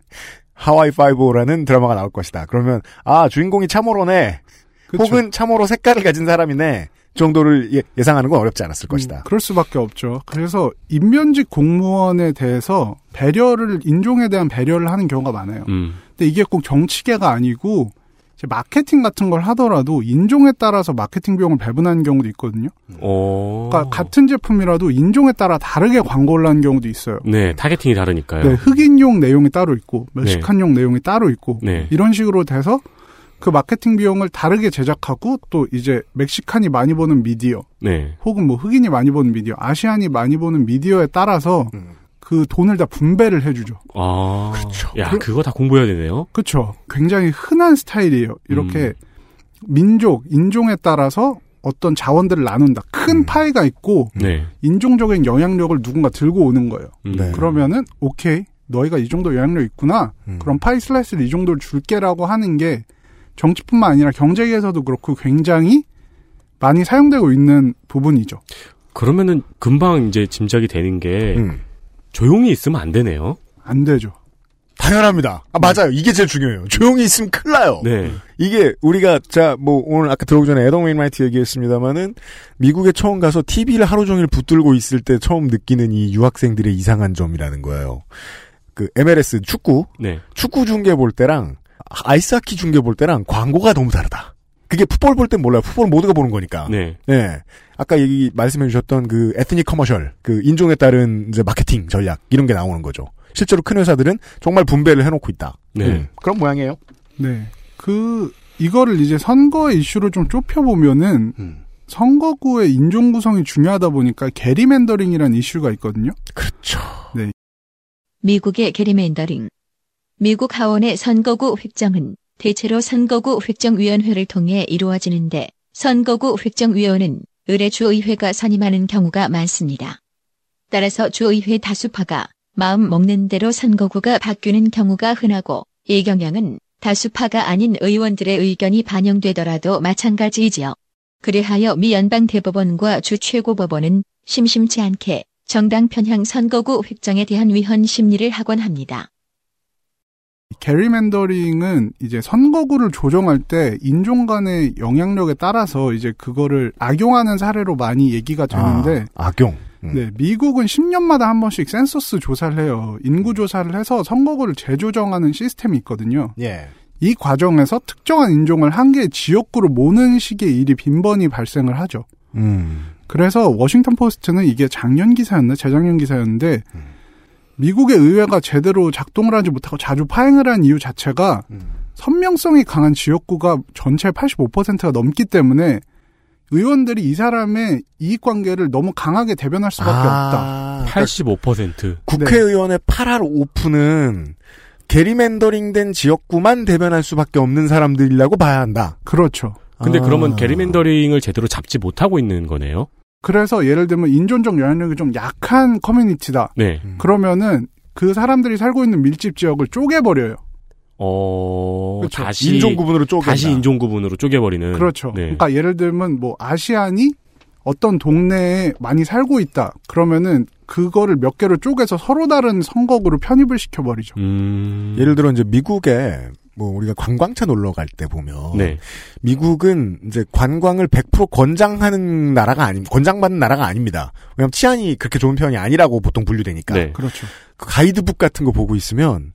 하와이 5라는 드라마가 나올 것이다. 그러면 아, 주인공이 참호로네. 그쵸. 혹은 참호로 색깔을 가진 사람이네. 정도를 예, 예상하는 건 어렵지 않았을 것이다. 그럴 수밖에 없죠. 그래서 임면직 공무원에 대해서 배려를 인종에 대한 배려를 하는 경우가 많아요. 음. 근데 이게 꼭 정치계가 아니고 이제 마케팅 같은 걸 하더라도 인종에 따라서 마케팅 비용을 배분하는 경우도 있거든요. 어. 그러니까 같은 제품이라도 인종에 따라 다르게 광고를 하는 경우도 있어요. 네, targeting이 다르니까요. 네, 흑인용 내용이 따로 있고 Mexican용 내용이 따로 있고 네. 이런 식으로 돼서 그 마케팅 비용을 다르게 제작하고 또 이제 Mexican이 많이 보는 미디어 네. 혹은 뭐 흑인이 많이 보는 미디어, Asian이 많이 보는 미디어에 따라서 음. 그 돈을 다 분배를 해주죠. 아. 그렇죠. 야, 그- 그거 다 공부해야 되네요. 그렇죠. 굉장히 흔한 스타일이에요. 이렇게 민족, 인종에 따라서 어떤 자원들을 나눈다. 큰 파이가 있고 네. 인종적인 영향력을 누군가 들고 오는 거예요. 음. 네. 그러면은 오케이, 너희가 이 정도 영향력 있구나. 음. 그럼 파이 슬라이스를 이 정도를 줄게라고 하는 게 정치뿐만 아니라 경제계에서도 그렇고 굉장히 많이 사용되고 있는 부분이죠. 그러면은 금방 이제 짐작이 되는 게 음. 조용히 있으면 안 되네요. 안 되죠. 당연합니다. 아, 맞아요. 이게 제일 중요해요. 조용히 있으면 큰일 나요. 네. 이게 우리가 자 뭐 오늘 아까 들어오기 전에 애덤 웨인라이트 얘기했습니다마는 미국에 처음 가서 TV를 하루 종일 붙들고 있을 때 처음 느끼는 이 유학생들의 이상한 점이라는 거예요. 그 MLS 축구 네. 축구 중계 볼 때랑 아이스하키 중계 볼 때랑 광고가 너무 다르다. 그게 풋볼 볼 땐 몰라요. 풋볼 모두가 보는 거니까. 네. 네. 아까 얘기 말씀해 주셨던 그 ethnic commercial, 그 인종에 따른 이제 마케팅 전략 이런 게 나오는 거죠. 실제로 큰 회사들은 정말 분배를 해놓고 있다. 네. 음, 그런 모양이에요. 네. 그, 이거를 이제 선거 이슈로 좀 좁혀 보면은, 음. 선거구의 인종 구성이 중요하다 보니까 게리맨더링이라는 이슈가 있거든요. 그렇죠. 네. 미국의 게리맨더링. 미국 하원의 선거구 획정은 대체로 선거구 획정위원회를 통해 이루어지는데 선거구 획정위원은 의뢰 주의회가 선임하는 경우가 많습니다. 따라서 주의회 다수파가 마음 먹는 대로 선거구가 바뀌는 경우가 흔하고 이 경향은 다수파가 아닌 의원들의 의견이 반영되더라도 마찬가지이지요. 그래하여 미 연방 대법원과 주 최고법원은 심심치 않게 정당 편향 선거구 획정에 대한 위헌 심리를 하곤 합니다. 게리 맨더링은 이제 선거구를 조정할 때 인종 간의 영향력에 따라서 이제 그거를 악용하는 사례로 많이 얘기가 되는데, 아, 악용. 음. 네, 미국은 10년마다 한 번씩 센서스 조사를 해요. 인구 조사를 해서 선거구를 재조정하는 시스템이 있거든요. 예. 이 과정에서 특정한 인종을 한 개의 지역구로 모는 식의 일이 빈번히 발생을 하죠. 음. 그래서 워싱턴 포스트는 이게 작년 기사였나 재작년 기사였는데 미국의 의회가 제대로 작동을 하지 못하고 자주 파행을 한 이유 자체가 선명성이 강한 지역구가 전체 85%가 넘기 때문에 의원들이 이 사람의 이익 관계를 너무 강하게 대변할 수밖에 아, 없다. 85%. 국회의원의 8할 오프는 게리맨더링된 지역구만 대변할 수밖에 없는 사람들이라고 봐야 한다. 그렇죠. 근데 아. 그러면 게리맨더링을 제대로 잡지 못하고 있는 거네요. 그래서 예를 들면 인종적 영향력이 좀 약한 커뮤니티다. 네. 그러면은 그 사람들이 살고 있는 밀집 지역을 쪼개버려요. 어, 그렇죠. 다시 인종 구분으로 쪼갠다. 다시 인종 구분으로 쪼개버리는. 그렇죠. 네. 그러니까 예를 들면 뭐 아시안이 어떤 동네에 많이 살고 있다. 그러면은 그거를 몇 개로 쪼개서 서로 다른 선거구로 편입을 시켜버리죠. 음. 예를 들어 이제 미국에 뭐 우리가 관광차 놀러 갈 때 보면 네. 미국은 이제 관광을 100% 권장하는 나라가 아니 권장받는 나라가 아닙니다. 왜냐하면 치안이 그렇게 좋은 편이 아니라고 보통 분류되니까. 네. 그렇죠. 그 가이드북 같은 거 보고 있으면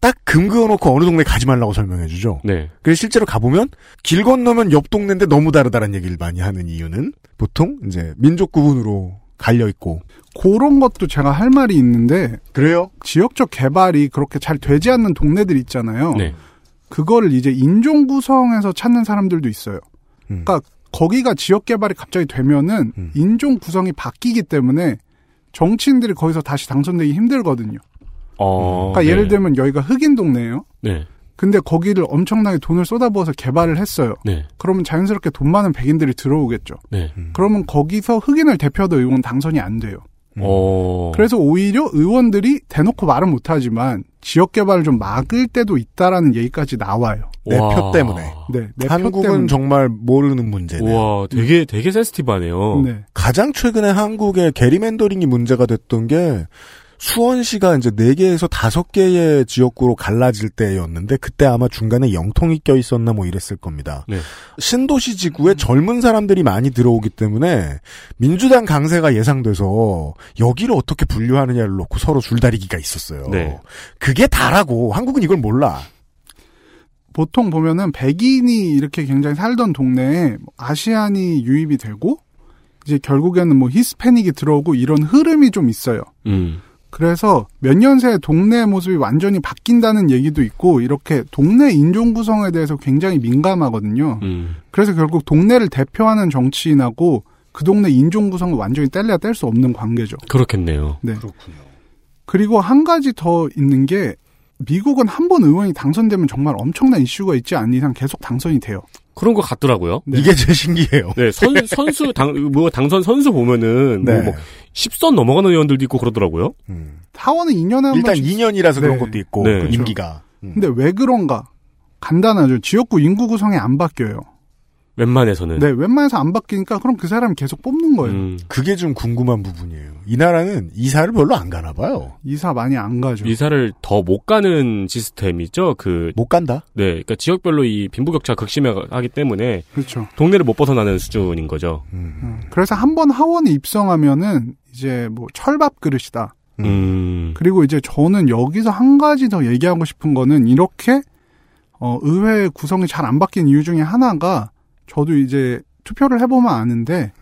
딱금 그어놓고 어느 동네 가지 말라고 설명해 주죠. 네. 그래서 실제로 가보면 길 건너면 옆 동네인데 너무 다르다는 얘기를 많이 하는 이유는 보통 이제 민족 구분으로 갈려 있고 그런 것도 제가 할 말이 있는데 그래요? 지역적 개발이 그렇게 잘 되지 않는 동네들 있잖아요. 네. 그거를 이제 인종 구성에서 찾는 사람들도 있어요. 음. 그러니까 거기가 지역 개발이 갑자기 되면은 인종 구성이 바뀌기 때문에 정치인들이 거기서 다시 당선되기 힘들거든요. 어. 그러니까 네. 예를 들면 여기가 흑인 동네예요. 네. 근데 거기를 엄청나게 돈을 쏟아부어서 개발을 했어요. 네. 그러면 자연스럽게 돈 많은 백인들이 들어오겠죠. 네. 그러면 거기서 흑인을 대표하던 의원 당선이 안 돼요. 어. 그래서 오히려 의원들이 대놓고 말은 못하지만 지역 개발을 좀 막을 때도 있다라는 얘기까지 나와요. 내 표 때문에. 네, 내표 한국은 때문에. 정말 모르는 문제네요. 와, 되게 되게 센스티브하네요. 네. 가장 최근에 한국의 게리맨더링이 문제가 됐던 게 수원시가 이제 4개에서 5개의 지역구로 갈라질 때였는데 그때 아마 중간에 영통이 껴 있었나 뭐 이랬을 겁니다. 네. 신도시 지구에 젊은 사람들이 많이 들어오기 때문에 민주당 강세가 예상돼서 여기를 어떻게 분류하느냐를 놓고 서로 줄다리기가 있었어요. 네. 그게 다라고 한국은 이걸 몰라. 보통 보면은 백인이 이렇게 굉장히 살던 동네에 뭐 아시안이 유입이 되고 이제 결국에는 뭐 히스패닉이 들어오고 이런 흐름이 좀 있어요. 음. 그래서 몇 년 새에 동네 모습이 완전히 바뀐다는 얘기도 있고 이렇게 동네 인종 구성에 대해서 굉장히 민감하거든요. 음. 그래서 결국 동네를 대표하는 정치인하고 그 동네 인종 구성을 완전히 뗄래야 뗄 수 없는 관계죠. 그렇겠네요. 네. 그리고 한 가지 더 있는 게 미국은 한 번 의원이 당선되면 정말 엄청난 이슈가 있지 않는 이상 계속 당선이 돼요. 그런 것 같더라고요. 이게 제일 신기해요. 네, 선, 선수, 당, 뭐, 당선 선수 보면은, 네. 뭐, 뭐, 10선 넘어가는 의원들도 있고 그러더라고요. 타원은 2년에 한 일단 번씩 2년이라서 그런 네. 것도 있고 네. 그 임기가. 근데 왜 그런가? 간단하죠. 지역구 인구 구성이 안 바뀌어요. 웬만해서는. 네, 웬만해서 안 바뀌니까 그럼 그 사람이 계속 뽑는 거예요. 음. 그게 좀 궁금한 부분이에요. 이 나라는 이사를 별로 안 가나 봐요. 이사 많이 안 가죠. 이사를 더 못 가는 시스템이죠. 그, 못 간다? 네, 그러니까 지역별로 이 빈부격차 극심하기 때문에 그렇죠. 동네를 못 벗어나는 수준인 거죠. 음. 그래서 한 번 하원에 입성하면은 이제 뭐 철밥 그릇이다. 음. 그리고 이제 저는 여기서 한 가지 더 얘기하고 싶은 거는 이렇게 어, 의회 구성이 잘 안 바뀐 이유 중에 하나가 저도 이제 투표를 해보면 아는데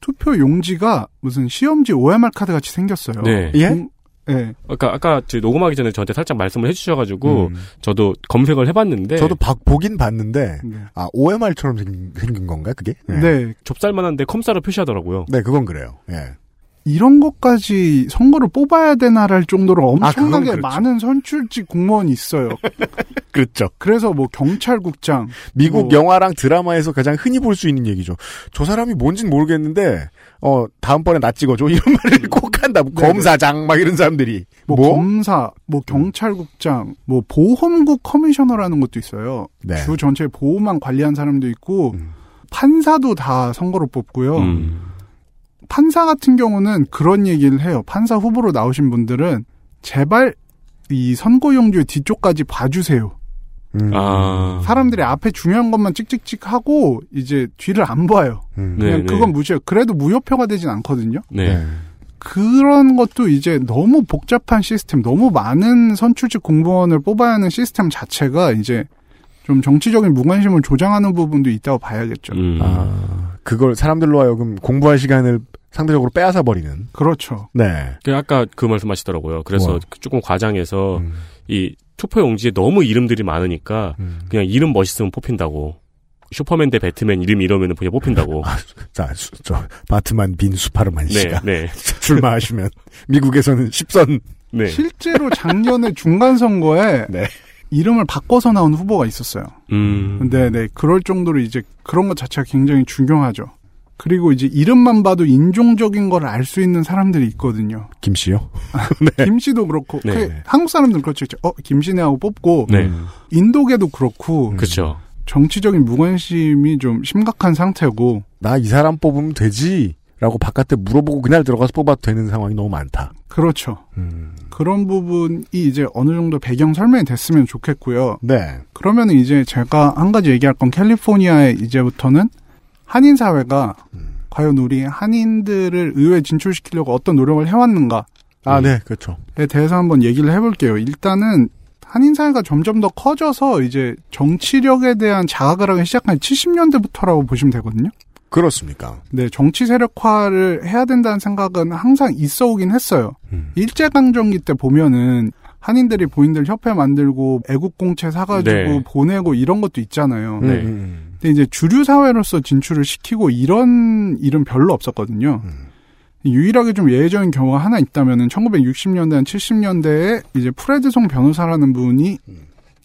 투표 용지가 무슨 시험지 OMR 카드 같이 생겼어요. 네. 예? 공- 네. 아까, 아까 저 녹음하기 전에 저한테 살짝 말씀을 해주셔가지고, 음. 저도 검색을 해봤는데, 저도 바- 보긴 봤는데 네. 아 OMR처럼 생긴, 생긴 건가 그게? 네. 네. 좁쌀만한데 컴사로 표시하더라고요. 네, 그건 그래요. 예. 이런 것까지 선거를 뽑아야 되나랄 정도로 아, 엄청나게 그렇죠. 많은 선출직 공무원이 있어요. 그렇죠. 그래서 뭐 경찰국장, 미국 뭐 영화랑 드라마에서 가장 흔히 볼 수 있는 얘기죠. 저 사람이 뭔진 모르겠는데 어 다음번에 나 찍어줘 이런 말을 꼭 한다. 뭐 검사장 막 이런 사람들이 뭐, 검사, 뭐 경찰국장, 뭐 보험국 커미셔너라는 것도 있어요. 네. 주 전체 보호만 관리한 사람도 있고 음. 판사도 다 선거로 뽑고요. 음. 판사 같은 경우는 그런 얘기를 해요. 판사 후보로 나오신 분들은 제발 이 선거용지의 뒤쪽까지 봐주세요. 음. 아. 사람들이 앞에 중요한 것만 찍찍찍 하고 이제 뒤를 안 봐요. 음. 그냥 네, 그건 네. 무시해요. 그래도 무효표가 되진 않거든요. 네. 그런 것도 이제 너무 복잡한 시스템, 너무 많은 선출직 공무원을 뽑아야 하는 시스템 자체가 이제 좀 정치적인 무관심을 조장하는 부분도 있다고 봐야겠죠. 음. 아, 그걸 사람들로 하여금 공부할 시간을 상대적으로 빼앗아 버리는. 그렇죠. 네. 그 아까 그 말씀하시더라고요. 그래서 뭐? 그 조금 과장해서 음. 이 투표 용지에 너무 이름들이 많으니까 음. 그냥 이름 멋있으면 뽑힌다고. 슈퍼맨 대 배트맨 이름 이러면 그냥 뽑힌다고. 자, 수- 저 바트만 빈 수파르만 네, 씨가 네, 출마하시면 미국에서는 10선 네. 실제로 작년에 중간 선거에 네. 이름을 바꿔서 나온 후보가 있었어요. 음. 네, 네. 그럴 정도로 이제 그런 것 자체가 굉장히 중요하죠. 그리고 이제 이름만 봐도 인종적인 걸 알 수 있는 사람들이 있거든요. 김 씨요? 김 씨도 그렇고 네. 그 한국 사람들은 그렇죠. 어, 김 씨네 하고 뽑고 네. 인도계도 그렇고 그렇죠. 정치적인 무관심이 좀 심각한 상태고 나 이 사람 뽑으면 되지. 라고 바깥에 물어보고 그날 들어가서 뽑아도 되는 상황이 너무 많다. 그렇죠. 음. 그런 부분이 이제 어느 정도 배경 설명이 됐으면 좋겠고요. 네. 그러면 이제 제가 한 가지 얘기할 건 캘리포니아에 이제부터는 한인 사회가 과연 우리 한인들을 의회에 진출시키려고 어떤 노력을 해왔는가에 아, 네, 그렇죠. 대해서 한번 얘기를 해볼게요. 일단은 한인 사회가 점점 더 커져서 이제 정치력에 대한 자각을 하기 시작한 70년대부터라고 보시면 되거든요. 그렇습니까? 네, 정치 세력화를 해야 된다는 생각은 항상 있어 오긴 했어요. 음. 일제 강점기 때 보면은 한인들이 본인들 협회 만들고 애국공채 사가지고 네. 보내고 이런 것도 있잖아요. 네. 음. 근데 이제 주류 사회로서 진출을 시키고 이런 일은 별로 없었거든요. 유일하게 좀 예외적인 경우가 하나 있다면은 1960년대, 70년대에 이제 프레드 송 변호사라는 분이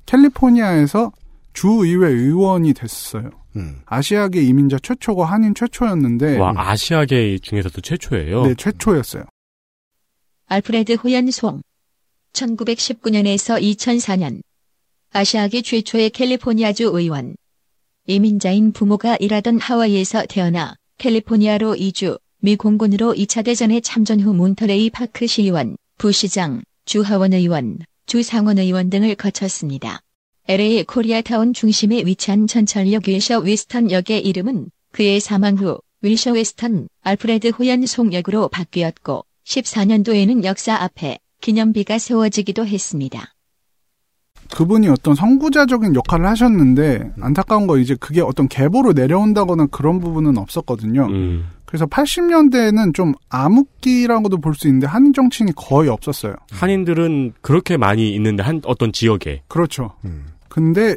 캘리포니아에서 주의회 의원이 됐어요. 음. 아시아계 이민자 최초고 한인 최초였는데 와 아시아계 중에서도 최초예요. 네, 최초였어요. 알프레드 호연송 1919년에서 2004년 아시아계 최초의 캘리포니아주 의원 이민자인 부모가 일하던 하와이에서 태어나 캘리포니아로 이주 미 공군으로 2차 대전에 참전 후 몬터레이 파크 시의원, 부시장, 주하원 의원, 주상원 의원 등을 거쳤습니다. LA 코리아타운 중심에 위치한 전철역 윌셔 웨스턴 역의 이름은 그의 사망 후 윌셔 웨스턴 알프레드 호연 송 역으로 바뀌었고 14년도에는 역사 앞에 기념비가 세워지기도 했습니다. 그분이 어떤 선구자적인 역할을 하셨는데 안타까운 거 이제 그게 어떤 계보로 내려온다거나 그런 부분은 없었거든요. 음. 그래서 80년대에는 좀 암흑기라고도 볼 수 있는데 한인 정치인이 거의 없었어요. 한인들은 그렇게 많이 있는데 한 어떤 지역에 그렇죠. 근데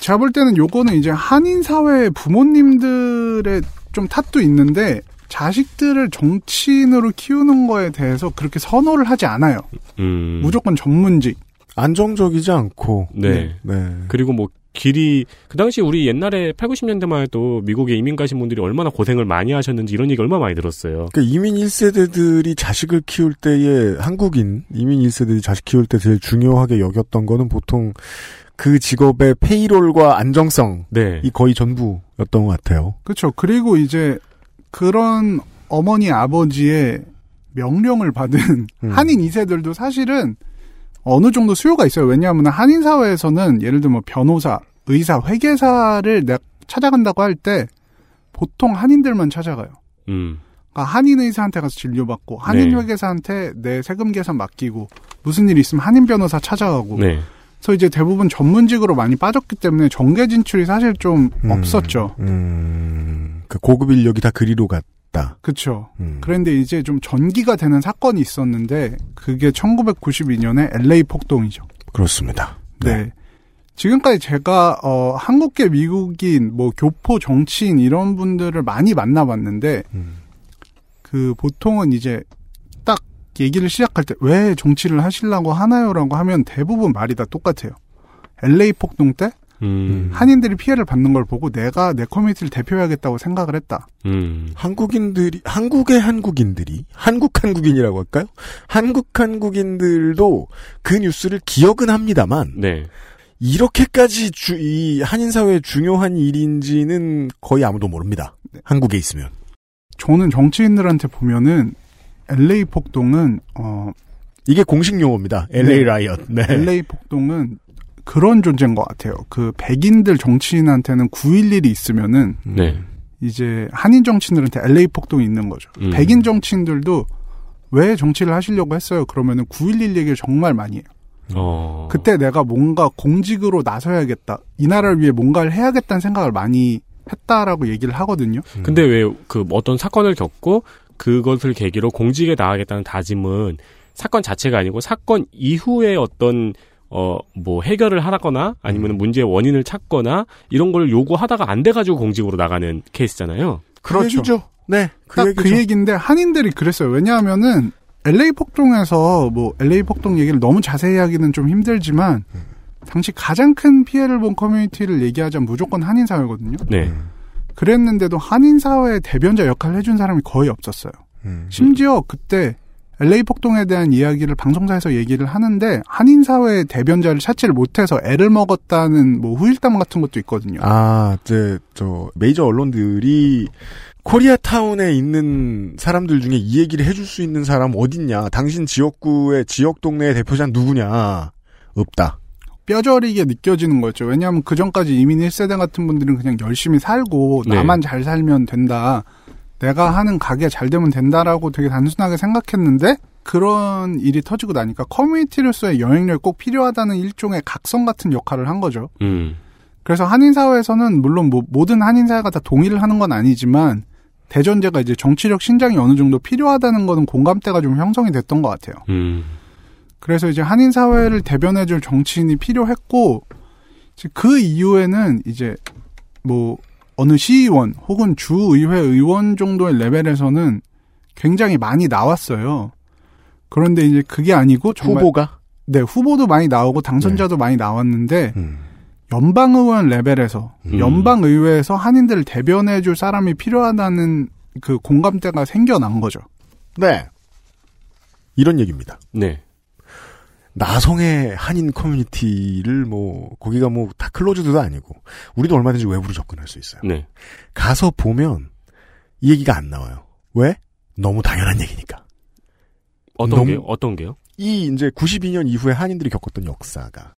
제가 볼 때는 요거는 이제 한인 사회 부모님들의 좀 탓도 있는데 자식들을 정치인으로 키우는 거에 대해서 그렇게 선호를 하지 않아요. 음. 무조건 전문직. 안정적이지 않고. 네. 네. 그리고 뭐 길이 그 당시 우리 옛날에 8, 90년대만 해도 미국에 이민 가신 분들이 얼마나 고생을 많이 하셨는지 이런 얘기 얼마나 많이 들었어요. 그러니까 이민 1세대들이 자식을 키울 때에 한국인 이민 1세대들이 자식 키울 때 제일 중요하게 여겼던 거는 보통 그 직업의 페이롤과 안정성이 네. 거의 전부였던 것 같아요. 그렇죠. 그리고 이제 그런 어머니 아버지의 명령을 받은 음. 한인 2세들도 사실은 어느 정도 수요가 있어요. 왜냐하면 한인 사회에서는 예를 들면 뭐 변호사, 의사, 회계사를 내가 찾아간다고 할 때 보통 한인들만 찾아가요. 음. 그러니까 한인 의사한테 가서 진료받고 한인 네. 회계사한테 내 세금 계산 맡기고 무슨 일 있으면 한인 변호사 찾아가고 네. 그래서 이제 대부분 전문직으로 많이 빠졌기 때문에 정계 진출이 사실 좀 없었죠. 음, 그 고급 인력이 다 그리로 갔 다. 그렇죠. 음. 그런데 이제 좀 전기가 되는 사건이 있었는데 그게 1992년에 LA 폭동이죠. 그렇습니다. 네. 지금까지 제가 어 한국계 미국인 뭐 교포 정치인 이런 분들을 많이 만나봤는데 그 보통은 이제 딱 얘기를 시작할 때 왜 정치를 하시려고 하나요라고 하면 대부분 말이 다 똑같아요. LA 폭동 때 음. 한인들이 피해를 받는 걸 보고 내가 내 커뮤니티를 대표해야겠다고 생각을 했다. 음. 한국인들이 한국의 한국인들이 한국 한국인이라고 할까요? 한국 한국인들도 그 뉴스를 기억은 합니다만 네. 이렇게까지 주, 이 한인 사회에 중요한 일인지는 거의 아무도 모릅니다. 한국에 있으면. 저는 정치인들한테 보면은 LA 폭동은 어 이게 공식 용어입니다. LA 네. 라이엇. 네. LA 폭동은 그런 존재인 것 같아요. 그 백인들 정치인한테는 911이 있으면은 네. 이제 한인 정치인들한테 LA 폭동이 있는 거죠. 음. 백인 정치인들도 왜 정치를 하시려고 했어요? 그러면은 911 얘기를 정말 많이 해요. 어. 그때 내가 뭔가 공직으로 나서야겠다. 이 나라를 위해 뭔가를 해야겠다는 생각을 많이 했다라고 얘기를 하거든요. 근데 왜 그 어떤 사건을 겪고 그것을 계기로 공직에 나가겠다는 다짐은 사건 자체가 아니고 사건 이후에 어떤 어 뭐 해결을 하거나 아니면 문제의 원인을 찾거나 이런 걸 요구하다가 안 돼가지고 공직으로 나가는 케이스잖아요. 그렇죠. 얘기죠. 네. 그딱 얘기죠. 그 얘기인데 한인들이 그랬어요. 왜냐하면은 LA 폭동에서 뭐 LA 폭동 얘기를 너무 자세히 하기는 좀 힘들지만 당시 가장 큰 피해를 본 커뮤니티를 얘기하자면 무조건 한인 사회거든요. 네. 그랬는데도 한인 사회의 대변자 역할을 해준 사람이 거의 없었어요. 음. 심지어 그때 LA 폭동에 대한 이야기를 방송사에서 얘기를 하는데 한인 사회의 대변자를 찾지를 못해서 애를 먹었다는 뭐 후일담 같은 것도 있거든요. 아, 이제 저 메이저 언론들이 코리아타운에 있는 사람들 중에 이 얘기를 해줄 수 있는 사람 어딨냐? 당신 지역구의 지역 동네의 대표자 누구냐? 없다. 뼈저리게 느껴지는 거죠. 왜냐하면 그 전까지 이민 1세대 같은 분들은 그냥 열심히 살고 네. 나만 잘 살면 된다. 내가 하는 가게 잘 되면 된다라고 되게 단순하게 생각했는데 그런 일이 터지고 나니까 커뮤니티로서의 영향력이 꼭 필요하다는 일종의 각성 같은 역할을 한 거죠. 음. 그래서 한인 사회에서는 물론 뭐 모든 한인 사회가 다 동의를 하는 건 아니지만 대전제가 이제 정치력 신장이 어느 정도 필요하다는 거는 공감대가 좀 형성이 됐던 것 같아요. 음. 그래서 이제 한인 사회를 대변해줄 정치인이 필요했고 그 이후에는 이제 뭐 어느 시의원 혹은 주의회 의원 정도의 레벨에서는 굉장히 많이 나왔어요. 그런데 이제 그게 아니고 정말 후보가 네 후보도 많이 나오고 당선자도 많이 나왔는데 음. 연방 의원 레벨에서 음. 연방 의회에서 한인들을 대변해 줄 사람이 필요하다는 그 공감대가 생겨난 거죠. 네. 이런 얘기입니다. 네. 나성의 한인 커뮤니티를 뭐 거기가 뭐 다 클로즈드도 아니고 우리도 얼마든지 외부로 접근할 수 있어요. 네. 가서 보면 이 얘기가 안 나와요. 왜? 너무 당연한 얘기니까. 어떤 너무- 게요? 어떤 게요? 이 이제 92년 이후에 한인들이 겪었던 역사가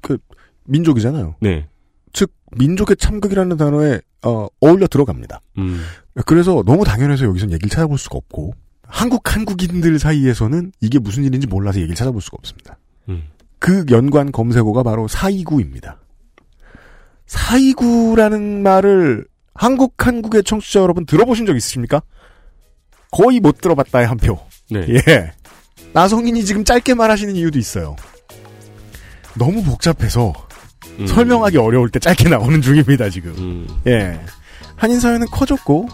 그 민족이잖아요. 네. 즉 민족의 참극이라는 단어에 어, 어울려 들어갑니다. 음. 그래서 너무 당연해서 여기선 얘기를 찾아볼 수가 없고 한국 한국인들 사이에서는 이게 무슨 일인지 몰라서 얘기를 찾아볼 수가 없습니다. 음. 그 연관 검색어가 바로 429입니다. 429라는 말을 한국 한국의 청취자 여러분 들어보신 적 있으십니까? 거의 못 들어봤다의 한 표. 네. 예. 나성인이 지금 짧게 말하시는 이유도 있어요. 너무 복잡해서 음. 설명하기 어려울 때 짧게 나오는 중입니다, 지금. 음. 예. 한인 사회는 커졌고,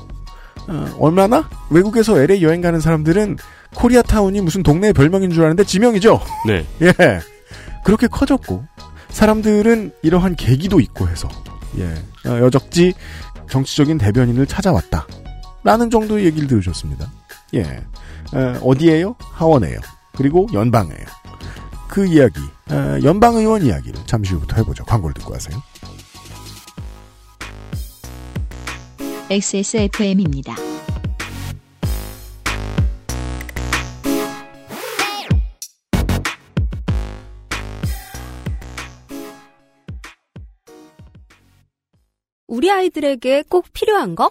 어, 얼마나? 외국에서 LA 여행 가는 사람들은 코리아타운이 무슨 동네의 별명인 줄 아는데 지명이죠? 네. 예. 그렇게 커졌고, 사람들은 이러한 계기도 있고 해서, 예. 어, 여적지 정치적인 대변인을 찾아왔다. 라는 정도의 얘기를 들으셨습니다. 예. 어, 어디에요? 하원에요. 그리고 연방에요. 그 이야기, 어, 연방의원 이야기를 잠시 후부터 해보죠. 광고를 듣고 하세요. XSFM입니다. 우리 아이들에게 꼭 필요한 거?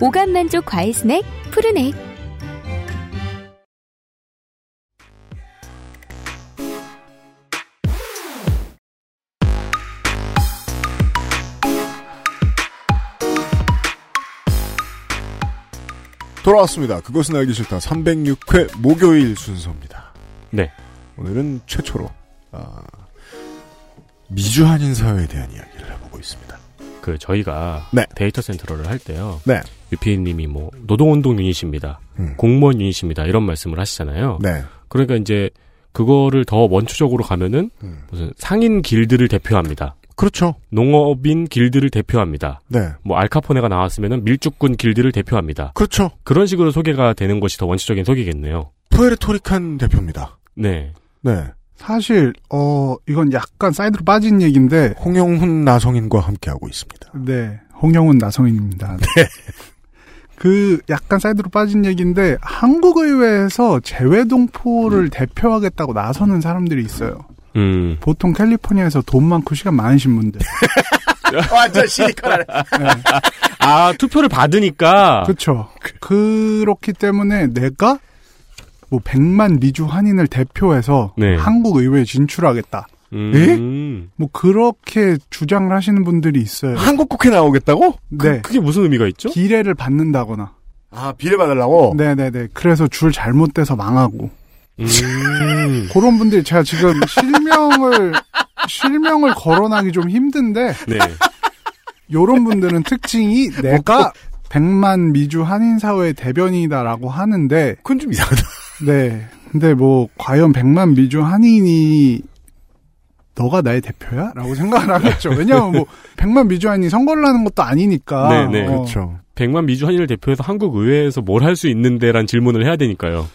오감 만족 과일 스낵 푸르넥. 돌아왔습니다. 그것은 알기 싫다. 306회 목요일 순서입니다. 네. 오늘은 최초로 아, 미주 한인 사회에 대한 이야기를 해보고 있습니다. 그 저희가 네. 데이터 센터를 할 때요. 네. 유피님이 뭐 노동운동 유닛입니다. 음. 공무원 유닛입니다. 이런 말씀을 하시잖아요. 네. 그러니까 이제 그거를 더 원초적으로 가면은 음. 무슨 상인 길드를 대표합니다. 그렇죠. 농업인 길드를 대표합니다. 네. 뭐 알카포네가 나왔으면은 밀주꾼 길드를 대표합니다. 그렇죠. 그런 식으로 소개가 되는 것이 더 원초적인 소개겠네요. Puerto Rican 대표입니다. 네. 네. 사실 어 이건 약간 사이드로 빠진 얘기인데 홍영훈 나성인과 함께 하고 있습니다. 네 홍영훈 나성인입니다. 네. 그 약간 사이드로 빠진 얘기인데 한국 의회에서 재외 동포를 대표하겠다고 나서는 사람들이 있어요. 음. 보통 캘리포니아에서 돈 많고 시간 많으신 분들. 완전 시니컬하네. 아, 투표를 받으니까. 그렇죠. 그렇기 때문에 내가 뭐 100만 미주 한인을 대표해서 네. 한국 의회에 진출하겠다. 음. 뭐 그렇게 주장을 하시는 분들이 있어요. 한국 국회 나오겠다고? 네. 그 게 무슨 의미가 있죠? 기례를 받는다거나. 아, 비례 받으려고? 네네네. 그래서 줄 잘못돼서 망하고. 음. 그런 분들이 제가 지금 실명을 실명을 거론하기 좀 힘든데 네. 요런 분들은 특징이 내가 100만 미주 한인 사회 대변인이다라고 하는데 그건 좀 이상하다. 네. 근데 뭐 과연 100만 미주 한인이 너가 나의 대표야? 라고 생각을 하겠죠. 왜냐하면 뭐 100만 미주 한인이 선거를 하는 것도 아니니까. 네, 네. 어, 그렇죠. 100만 미주 한인을 대표해서 한국 의회에서 뭘 할 수 있는데란 질문을 해야 되니까요.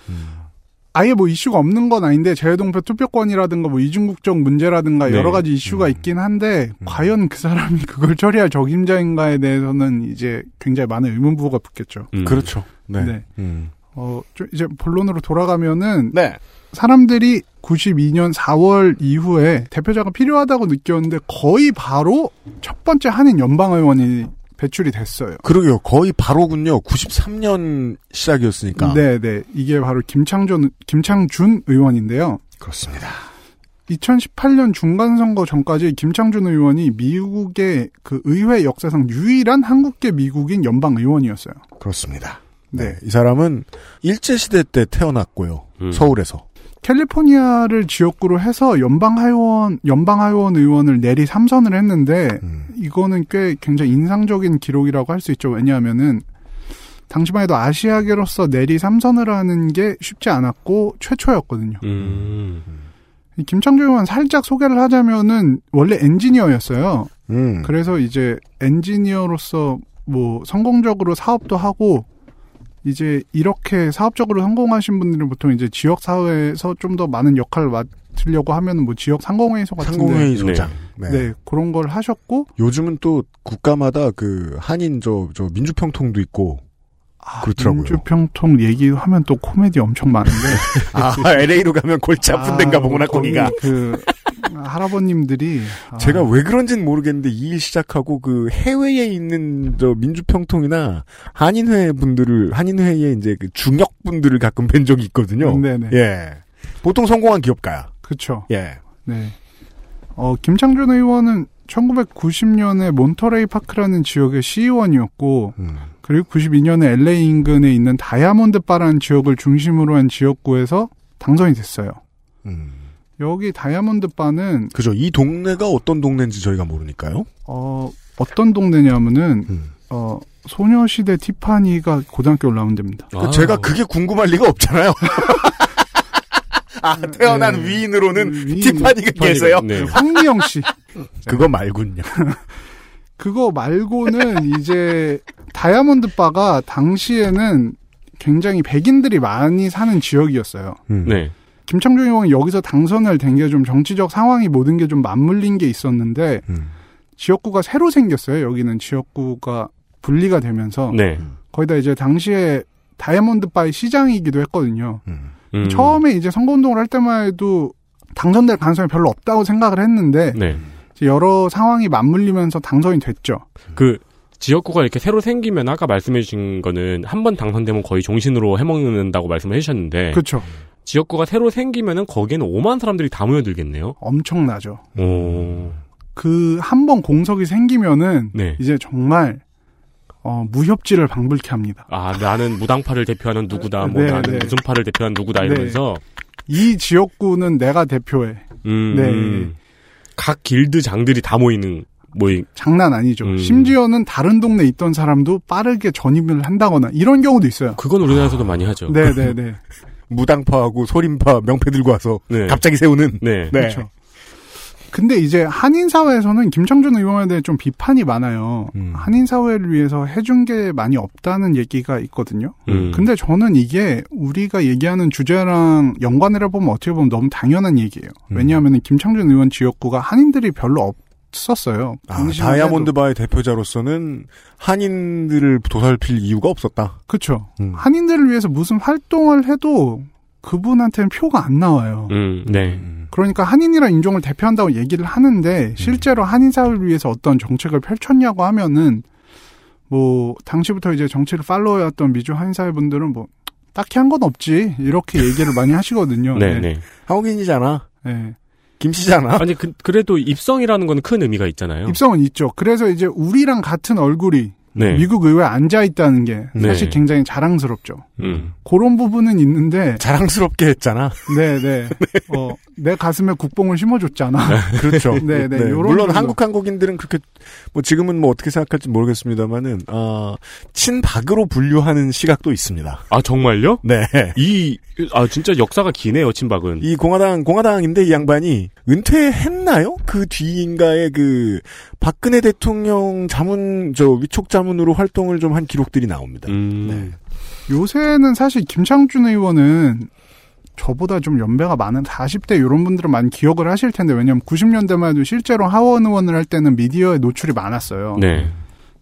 아예 뭐 이슈가 없는 건 아닌데 재외동표 투표권이라든가 뭐 이중국적 문제라든가 네. 여러 가지 이슈가 있긴 한데 과연 그 사람이 그걸 처리할 적임자인가에 대해서는 이제 굉장히 많은 의문부호가 붙겠죠. 음. 그렇죠. 네. 네. 음. 어, 좀 이제 본론으로 돌아가면은 네. 사람들이 92년 4월 이후에 대표자가 필요하다고 느꼈는데 거의 바로 첫 번째 한인 연방의원이 배출이 됐어요. 그러게요. 거의 바로군요. 93년 시작이었으니까. 네, 네. 이게 바로 김창준 김창준 의원인데요. 그렇습니다. 2018년 중간 선거 전까지 김창준 의원이 미국의 그 의회 역사상 유일한 한국계 미국인 연방 의원이었어요. 그렇습니다. 네. 이 사람은 일제시대 때 태어났고요. 음. 서울에서. 캘리포니아를 지역구로 해서 연방하원 연방하원 의원을 내리 삼선을 했는데 음. 이거는 꽤 굉장히 인상적인 기록이라고 할 수 있죠. 왜냐하면은 당시만 해도 아시아계로서 내리 삼선을 하는 게 쉽지 않았고 최초였거든요. 음. 이 김창조 의원 살짝 소개를 하자면은 원래 엔지니어였어요. 음. 그래서 이제 엔지니어로서 뭐 성공적으로 사업도 하고 이제 이렇게 사업적으로 성공하신 분들은 보통 이제 지역 사회에서 좀 더 많은 역할을 맡으려고 하면은 뭐 지역 상공회의소 같은데 상공회의 소장. 네. 네. 그런 걸 하셨고 요즘은 또 국가마다 그 한인 저, 저 민주평통도 있고 그렇더라고요. 민주평통 얘기하면 또 코미디 엄청 많은데 아, LA로 가면 골치 아픈 데인가 보구나, 거기 거기가. 그 할아버님들이 아, 제가 왜 그런지는 모르겠는데 이 일 시작하고 그 해외에 있는 저 민주평통이나 한인회 분들을 한인회에 이제 그 중역 분들을 가끔 뵌 적이 있거든요. 네네. 예. 보통 성공한 기업가야. 그쵸. 예. 네. 어, 김창준 의원은 1990년에 몬터레이 파크라는 지역의 시의원이었고, 음. 그리고 92년에 LA 인근에 있는 다이아몬드 바라는 지역을 중심으로 한 지역구에서 당선이 됐어요. 음. 여기 다이아몬드 바는 그죠. 이 동네가 어떤 동네인지 저희가 모르니까요. 어, 어떤 동네냐면은 음. 어, 소녀시대 티파니가 고등학교 올라오면 됩니다. 그 제가 그게 궁금할 리가 없잖아요. 아, 태어난 위인으로는 티파니가 계세요? 네. 황미영 씨. 그거 말군요. 그거 말고는 이제 다이아몬드 바가 당시에는 굉장히 백인들이 많이 사는 지역이었어요. 음. 네. 김창준 의원이 여기서 당선을 된 게 좀 정치적 상황이 모든 게 좀 맞물린 게 있었는데 음. 지역구가 새로 생겼어요. 여기는 지역구가 분리가 되면서 네. 거기다 이제 당시에 다이아몬드 바의 시장이기도 했거든요. 음. 음. 처음에 이제 선거운동을 할 때만 해도 당선될 가능성이 별로 없다고 생각을 했는데 네. 이제 여러 상황이 맞물리면서 당선이 됐죠. 그 지역구가 이렇게 새로 생기면 아까 말씀해주신 거는 한 번 당선되면 거의 종신으로 해먹는다고 말씀을 해주셨는데 그렇죠. 지역구가 새로 생기면은 거기에는 5만 사람들이 다 모여들겠네요. 엄청나죠. 오. 그 한 번 공석이 생기면은 네. 이제 정말 어, 무협지를 방불케 합니다. 아 나는 무당파를 대표하는 누구다. 뭐 네, 나는 네. 무슨 파를 대표하는 누구다 이러면서 이 지역구는 내가 대표해. 음, 네. 각 길드 장들이 다 모이는 모임. 장난 아니죠. 음. 심지어는 다른 동네 에 있던 사람도 빠르게 전입을 한다거나 이런 경우도 있어요. 그건 우리나라에서도 많이 하죠. 네 네 네. 무당파하고 소림파 명패 들고 와서 네. 갑자기 세우는. 네. 그렇죠. 근데 이제 한인 사회에서는 김창준 의원에 대해 좀 비판이 많아요. 음. 한인 사회를 위해서 해준 게 많이 없다는 얘기가 있거든요. 음. 근데 저는 이게 우리가 얘기하는 주제랑 연관을 해보면 어떻게 보면 너무 당연한 얘기예요. 음. 왜냐하면 김창준 의원 지역구가 한인들이 별로 없 었어요. 아, 당시만 다이아몬드 해도. 바의 대표자로서는 한인들을 도살필 이유가 없었다. 그렇죠. 음. 한인들을 위해서 무슨 활동을 해도 그분한테는 표가 안 나와요. 음, 네. 그러니까 한인이란 인종을 대표한다고 얘기를 하는데 실제로 한인 사회를 위해서 어떤 정책을 펼쳤냐고 하면은 뭐 당시부터 이제 정치를 팔로우해왔던 미주 한인 사회 분들은 뭐 딱히 한 건 없지 이렇게 얘기를 많이 하시거든요. 네, 네. 한국인이잖아. 네. 김씨잖아. 아니 그, 그래도 입성이라는 건 큰 의미가 있잖아요. 입성은 있죠. 그래서 이제 우리랑 같은 얼굴이 네. 미국 의회에 앉아 있다는 게 사실 네. 굉장히 자랑스럽죠. 음. 그런 부분은 있는데 자랑스럽게 했잖아. 네 네. 어, 내 가슴에 국뽕을 심어줬잖아. 그렇죠. 네, 네. 요런 물론 정도. 한국 한국인들은 그렇게 뭐 지금은 뭐 어떻게 생각할지 모르겠습니다만은 어, 친박으로 분류하는 시각도 있습니다. 아 정말요? 네. 이 아 진짜 역사가 기네요 친박은. 이 공화당 공화당인데 이 양반이 은퇴했나요? 그 뒤인가에 그 박근혜 대통령 자문 저 위촉 자 문으로 활동을 좀 한 기록들이 나옵니다. 음. 네. 요새는 사실 김창준 의원은 저보다 좀 연배가 많은 40대 이런 분들은 많이 기억을 하실 텐데 왜냐면 90년대만 해도 실제로 하원 의원을 할 때는 미디어에 노출이 많았어요. 네.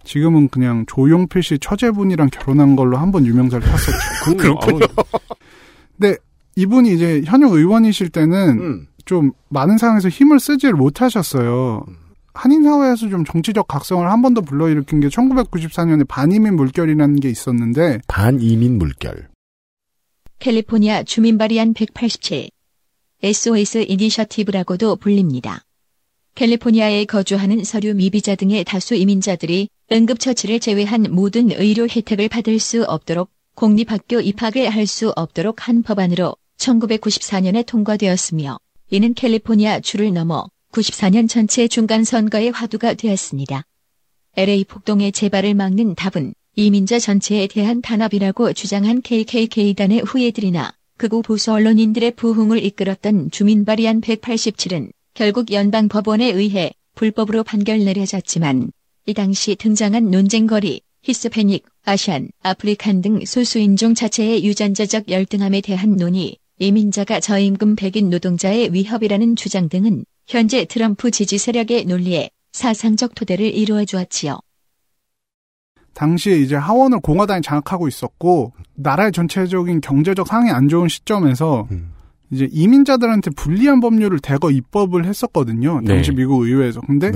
지금은 그냥 조용필 씨 처제분이랑 결혼한 걸로 한 번 유명세를 탔었죠. 그렇군요. 근데 이분이 이제 현역 의원이실 때는 음. 좀 많은 상황에서 힘을 쓰지를 못하셨어요. 한인 사회에서 좀 정치적 각성을 한 번 더 불러일으킨 게 1994년에 반이민 물결이라는 게 있었는데 반이민 물결. 캘리포니아 주민 발의안 187 SOS 이니셔티브라고도 불립니다. 캘리포니아에 거주하는 서류 미비자 등의 다수 이민자들이 응급처치를 제외한 모든 의료 혜택을 받을 수 없도록 공립학교 입학을 할 수 없도록 한 법안으로 1994년에 통과되었으며 이는 캘리포니아 주를 넘어 94년 전체 중간선거의 화두가 되었습니다. LA 폭동의 재발을 막는 답은 이민자 전체에 대한 단합이라고 주장한 KKK단의 후예들이나 극우 보수 언론인들의 부흥을 이끌었던 주민발의안 187은 결국 연방법원에 의해 불법으로 판결 내려졌지만 이 당시 등장한 논쟁거리, 히스패닉, Asian, African 등 소수인종 자체의 유전자적 열등함에 대한 논의, 이민자가 저임금 백인 노동자의 위협이라는 주장 등은 현재 트럼프 지지 세력의 논리에 사상적 토대를 이루어 주었지요. 당시에 이제 하원을 공화당이 장악하고 있었고 나라의 전체적인 경제적 상황이 안 좋은 시점에서 이제 이민자들한테 불리한 법률을 대거 입법을 했었거든요. 당시 네. 미국 의회에서. 근데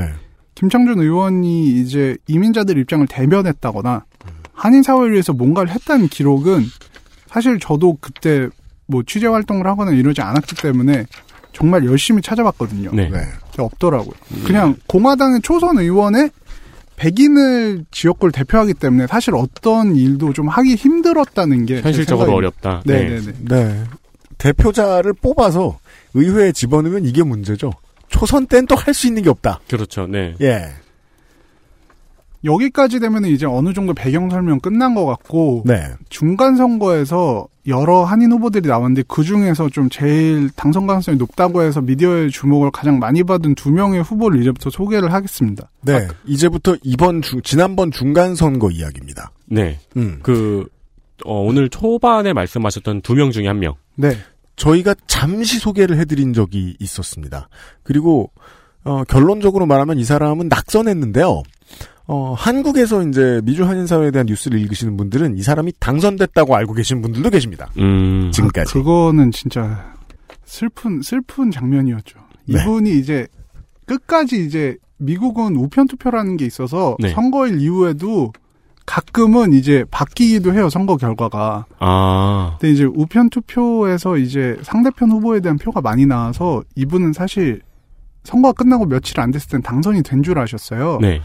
김창준 의원이 이제 이민자들 입장을 대변했다거나 한인 사회를 위해서 뭔가를 했다는 기록은 사실 저도 그때 뭐 취재 활동을 하거나 이러지 않았기 때문에 정말 열심히 찾아봤거든요. 네. 근데 없더라고요. 그냥 공화당의 초선 의원의 백인을 지역구를 대표하기 때문에 사실 어떤 일도 좀 하기 힘들었다는 게 현실적으로. 어렵다. 네, 네. 네, 네. 네. 대표자를 뽑아서 의회에 집어넣으면 이게 문제죠. 초선 때는 또할 수 있는 게 없다. 그렇죠. 네. 예. 여기까지 되면 이제 어느 정도 배경 설명 끝난 것 같고 네. 중간 선거에서 여러 한인 후보들이 나왔는데 그 중에서 좀 제일 당선 가능성이 높다고 해서 미디어의 주목을 가장 많이 받은 두 명의 후보를 이제부터 소개를 하겠습니다. 네. 이제부터 이번 중, 지난번 중간 선거 이야기입니다. 네. 음. 그, 어, 오늘 초반에 말씀하셨던 두 명 중에 한 명. 네. 저희가 잠시 소개를 해드린 적이 있었습니다. 그리고 어, 결론적으로 말하면 이 사람은 낙선했는데요. 어, 한국에서 이제 미주 한인 사회에 대한 뉴스를 읽으시는 분들은 이 사람이 당선됐다고 알고 계신 분들도 계십니다. 음. 지금까지. 아, 그거는 진짜 슬픈 슬픈 장면이었죠. 네. 이분이 이제 끝까지 이제 미국은 우편 투표라는 게 있어서 네. 선거일 이후에도 가끔은 이제 바뀌기도 해요 선거 결과가. 아. 근데 이제 우편 투표에서 이제 상대편 후보에 대한 표가 많이 나와서 이분은 사실 선거가 끝나고 며칠 안 됐을 땐 당선이 된 줄 아셨어요. 네.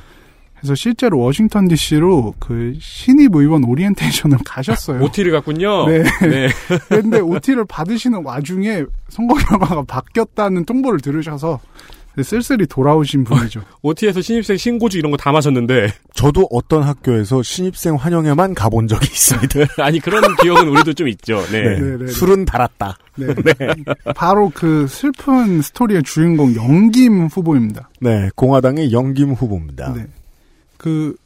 그래서 실제로 워싱턴 D.C.로 그 신입 의원 오리엔테이션을 가셨어요. OT를 갔군요. 네. 네. 근데 OT를 받으시는 와중에 선거 결과가 바뀌었다는 통보를 들으셔서 쓸쓸히 돌아오신 분이죠. OT에서 신입생 신고주 이런 거 다 마셨는데. 저도 어떤 학교에서 신입생 환영회만 가본 적이 있습니다. 아니, 그런 기억은 우리도 좀 있죠. 네. 네. 네, 네. 술은 달았다. 네. 바로 그 슬픈 스토리의 주인공 영김 후보입니다. 네, 공화당의 영김 후보입니다. 네. 그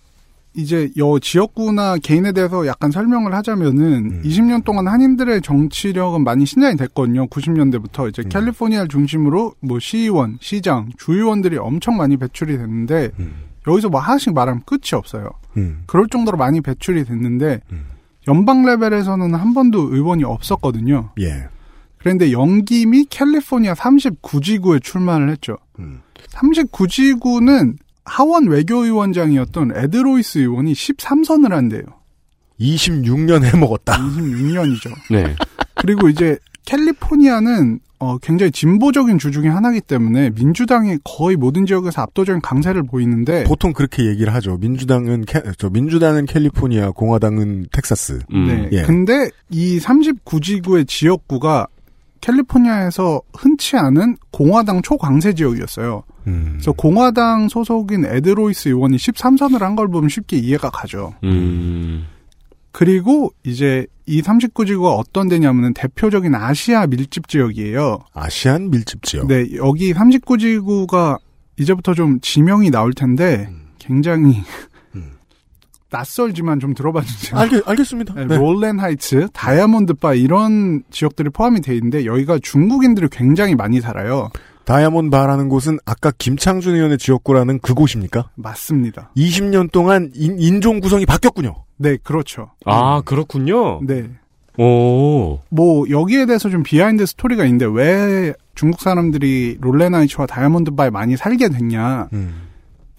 이제 여 지역구나 개인에 대해서 약간 설명을 하자면은 20년 동안 한인들의 정치력은 많이 신장이 됐거든요. 90년대부터 이제 캘리포니아를 중심으로 뭐 시의원, 시장, 주의원들이 엄청 많이 배출이 됐는데 여기서 뭐 하나씩 말하면 끝이 없어요. 음. 그럴 정도로 많이 배출이 됐는데 연방 레벨에서는 한 번도 의원이 없었거든요. 예. 그런데 영김이 캘리포니아 39지구에 출마를 했죠. 음. 39지구는 하원 외교위원장이었던 에드로이스 의원이 13선을 한대요. 26년 해먹었다. 26년이죠. 네. 그리고 이제 캘리포니아는 어, 굉장히 진보적인 주 중에 하나이기 때문에 민주당이 거의 모든 지역에서 압도적인 강세를 보이는데 보통 그렇게 얘기를 하죠. 민주당은 캐, 저 민주당은 캘리포니아, 공화당은 텍사스. 네. 예. 근데 이 39지구의 지역구가 캘리포니아에서 흔치 않은 공화당 초강세 지역이었어요. 음. 그래서 공화당 소속인 에드로이스 의원이 13선을 한 걸 보면 쉽게 이해가 가죠. 음. 그리고 이제 이 39지구가 어떤 데냐면은 대표적인 아시아 밀집 지역이에요. 아시안 밀집 지역. 네, 여기 39지구가 이제부터 좀 지명이 나올 텐데 굉장히 낯설지만 좀 들어봐 주세요. 알겠, 알겠습니다. 네, 네. 롤렌 하이츠, 다이아몬드 바 이런 지역들이 포함이 돼 있는데 여기가 중국인들이 굉장히 많이 살아요. 다이아몬드 바라는 곳은 아까 김창준 의원의 지역구라는 그곳입니까? 맞습니다. 20년 동안 인, 종 구성이 바뀌었군요. 네, 그렇죠. 아, 그렇군요. 네. 오. 뭐 여기에 대해서 좀 behind story가 있는데 왜 중국 사람들이 롤렌 하이츠와 다이아몬드 바에 많이 살게 됐냐. 음.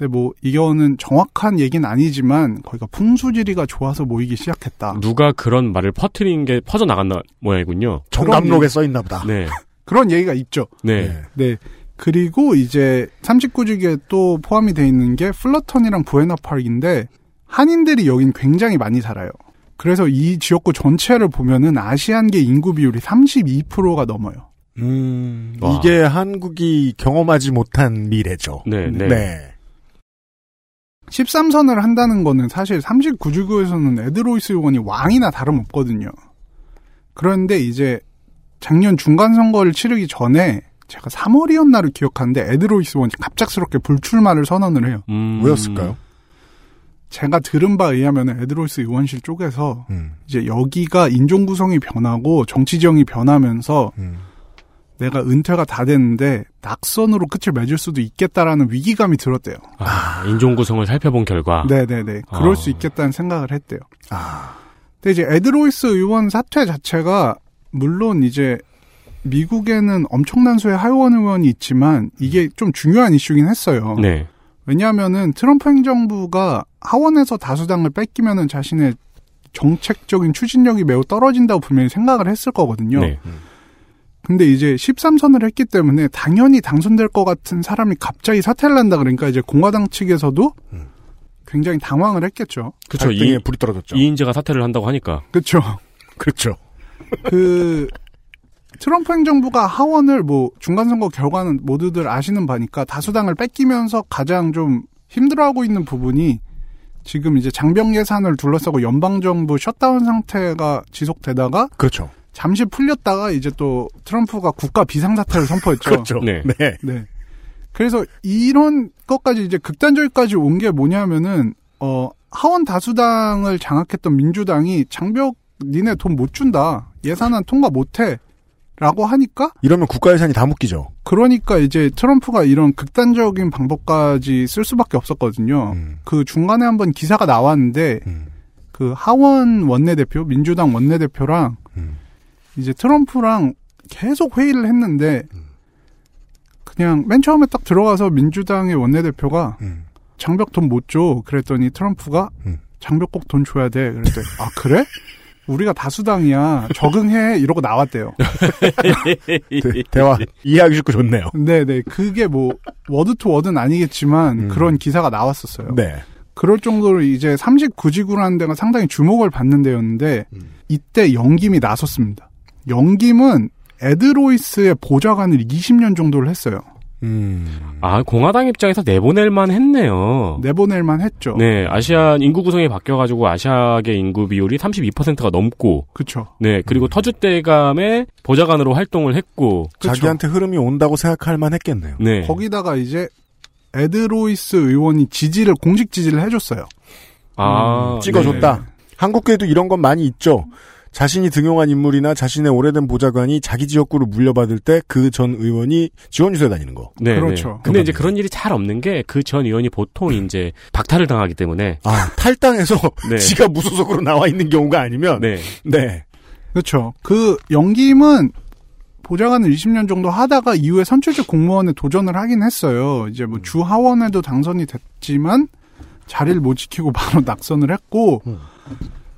근데 뭐 이거는 정확한 얘기는 아니지만 거기가 풍수지리가 좋아서 모이기 시작했다. 누가 그런 말을 퍼트린 게 퍼져 나갔나 모양이군요. 정감록에 써 있나 보다. 네. 그런 얘기가 있죠. 네. 네. 그리고 이제 39지기에 또 포함이 돼 있는 게 플러턴이랑 부에나파크인데 한인들이 여긴 굉장히 많이 살아요. 그래서 이 지역구 전체를 보면은 아시안계 인구 비율이 32%가 넘어요. 음, 와. 이게 한국이 경험하지 못한 미래죠. 네, 네. 네. 13선을 한다는 거는 사실 39주교에서는 에드로이스 요원이 왕이나 다름없거든요. 그런데 이제 작년 중간 선거를 치르기 전에 제가 3월이었나를 기억하는데 에드로이스 요원이 갑작스럽게 불출마를 선언을 해요. 음. 왜였을까요? 제가 들은 바에 의하면 에드로이스 의원실 쪽에서 음. 이제 여기가 인종 구성이 변하고 정치 지형이 변하면서 음. 내가 은퇴가 다 됐는데 낙선으로 끝을 맺을 수도 있겠다라는 위기감이 들었대요. 아, 인종 구성을 살펴본 결과. 네네네. 그럴 아. 수 있겠다는 생각을 했대요. 아. 근데 이제 에드로이스 의원 사퇴 자체가 물론 이제 미국에는 엄청난 수의 하원 의원이 있지만 이게 좀 중요한 이슈긴 했어요. 네. 왜냐하면은 트럼프 행정부가 하원에서 다수당을 뺏기면은 자신의 정책적인 추진력이 매우 떨어진다고 분명히 생각을 했을 거거든요. 네. 근데 이제 13선을 했기 때문에 당연히 당선될 것 같은 사람이 갑자기 사퇴를 한다 그러니까 이제 공화당 측에서도 굉장히 당황을 했겠죠. 그쵸. 갈등에 이, 불이 떨어졌죠. 이인재가 사퇴를 한다고 하니까. 그렇죠. 그렇죠. 그 트럼프 행정부가 하원을 뭐 중간 선거 결과는 모두들 아시는 바니까 다수당을 뺏기면서 가장 좀 힘들어하고 있는 부분이 지금 이제 장병 예산을 둘러싸고 연방 정부 셧다운 상태가 지속되다가 그렇죠. 잠시 풀렸다가 이제 또 트럼프가 국가 비상사태를 선포했죠. 그렇죠. 네. 네. 네. 그래서 이런 것까지 이제 극단적까지 온 게 뭐냐면은 어 하원 다수당을 장악했던 민주당이 장벽 니네 돈 못 준다 예산안 통과 못해 라고 하니까 이러면 국가 예산이 다 묶이죠. 그러니까 이제 트럼프가 이런 극단적인 방법까지 쓸 수밖에 없었거든요. 음. 그 중간에 한번 기사가 나왔는데 음. 그 하원 원내대표 민주당 원내대표랑 음. 이제 트럼프랑 계속 회의를 했는데 음. 그냥 맨 처음에 딱 들어가서 민주당의 원내대표가 음. 장벽 돈 못 줘. 그랬더니 트럼프가 음. 장벽 꼭 돈 줘야 돼. 그랬더니 아 그래? 우리가 다수당이야. 적응해. 이러고 나왔대요. 네, 대화 이해하기 쉽고 좋네요. 네네. 그게 뭐 워드 투 워드는 아니겠지만 음. 그런 기사가 나왔었어요. 네. 그럴 정도로 이제 39지구라는 데가 상당히 주목을 받는 데였는데 음. 이때 영김이 나섰습니다. 영김은 에드로이스의 보좌관을 20년 정도를 했어요. 음. 아, 공화당 입장에서 내보낼만 했네요. 내보낼만 했죠. 네, 아시아 인구 구성이 바뀌어가지고 아시아계 인구 비율이 32%가 넘고, 그쵸. 네, 그리고 터줏대감의 보좌관으로 활동을 했고, 그쵸. 자기한테 흐름이 온다고 생각할 만 했겠네요. 네. 거기다가 이제 에드로이스 의원이 지지를 공식 지지를 해줬어요. 아, 찍어줬다. 네. 한국계에도 이런 건 많이 있죠. 자신이 등용한 인물이나 자신의 오래된 보좌관이 자기 지역구를 물려받을 때 그 전 의원이 지원 유세 다니는 거. 네, 그렇죠. 네. 근데 이제 그런 일이 잘 없는 게 그 전 의원이 보통 이제 박탈을 당하기 때문에, 아 탈당해서 네. 지가 무소속으로 나와 있는 경우가 아니면 네. 네. 그렇죠. 그 영김은 보좌관을 20년 정도 하다가 이후에 선출직 공무원에 도전을 하긴 했어요. 이제 뭐 주 하원에도 당선이 됐지만 자리를 못 지키고 바로 낙선을 했고 음.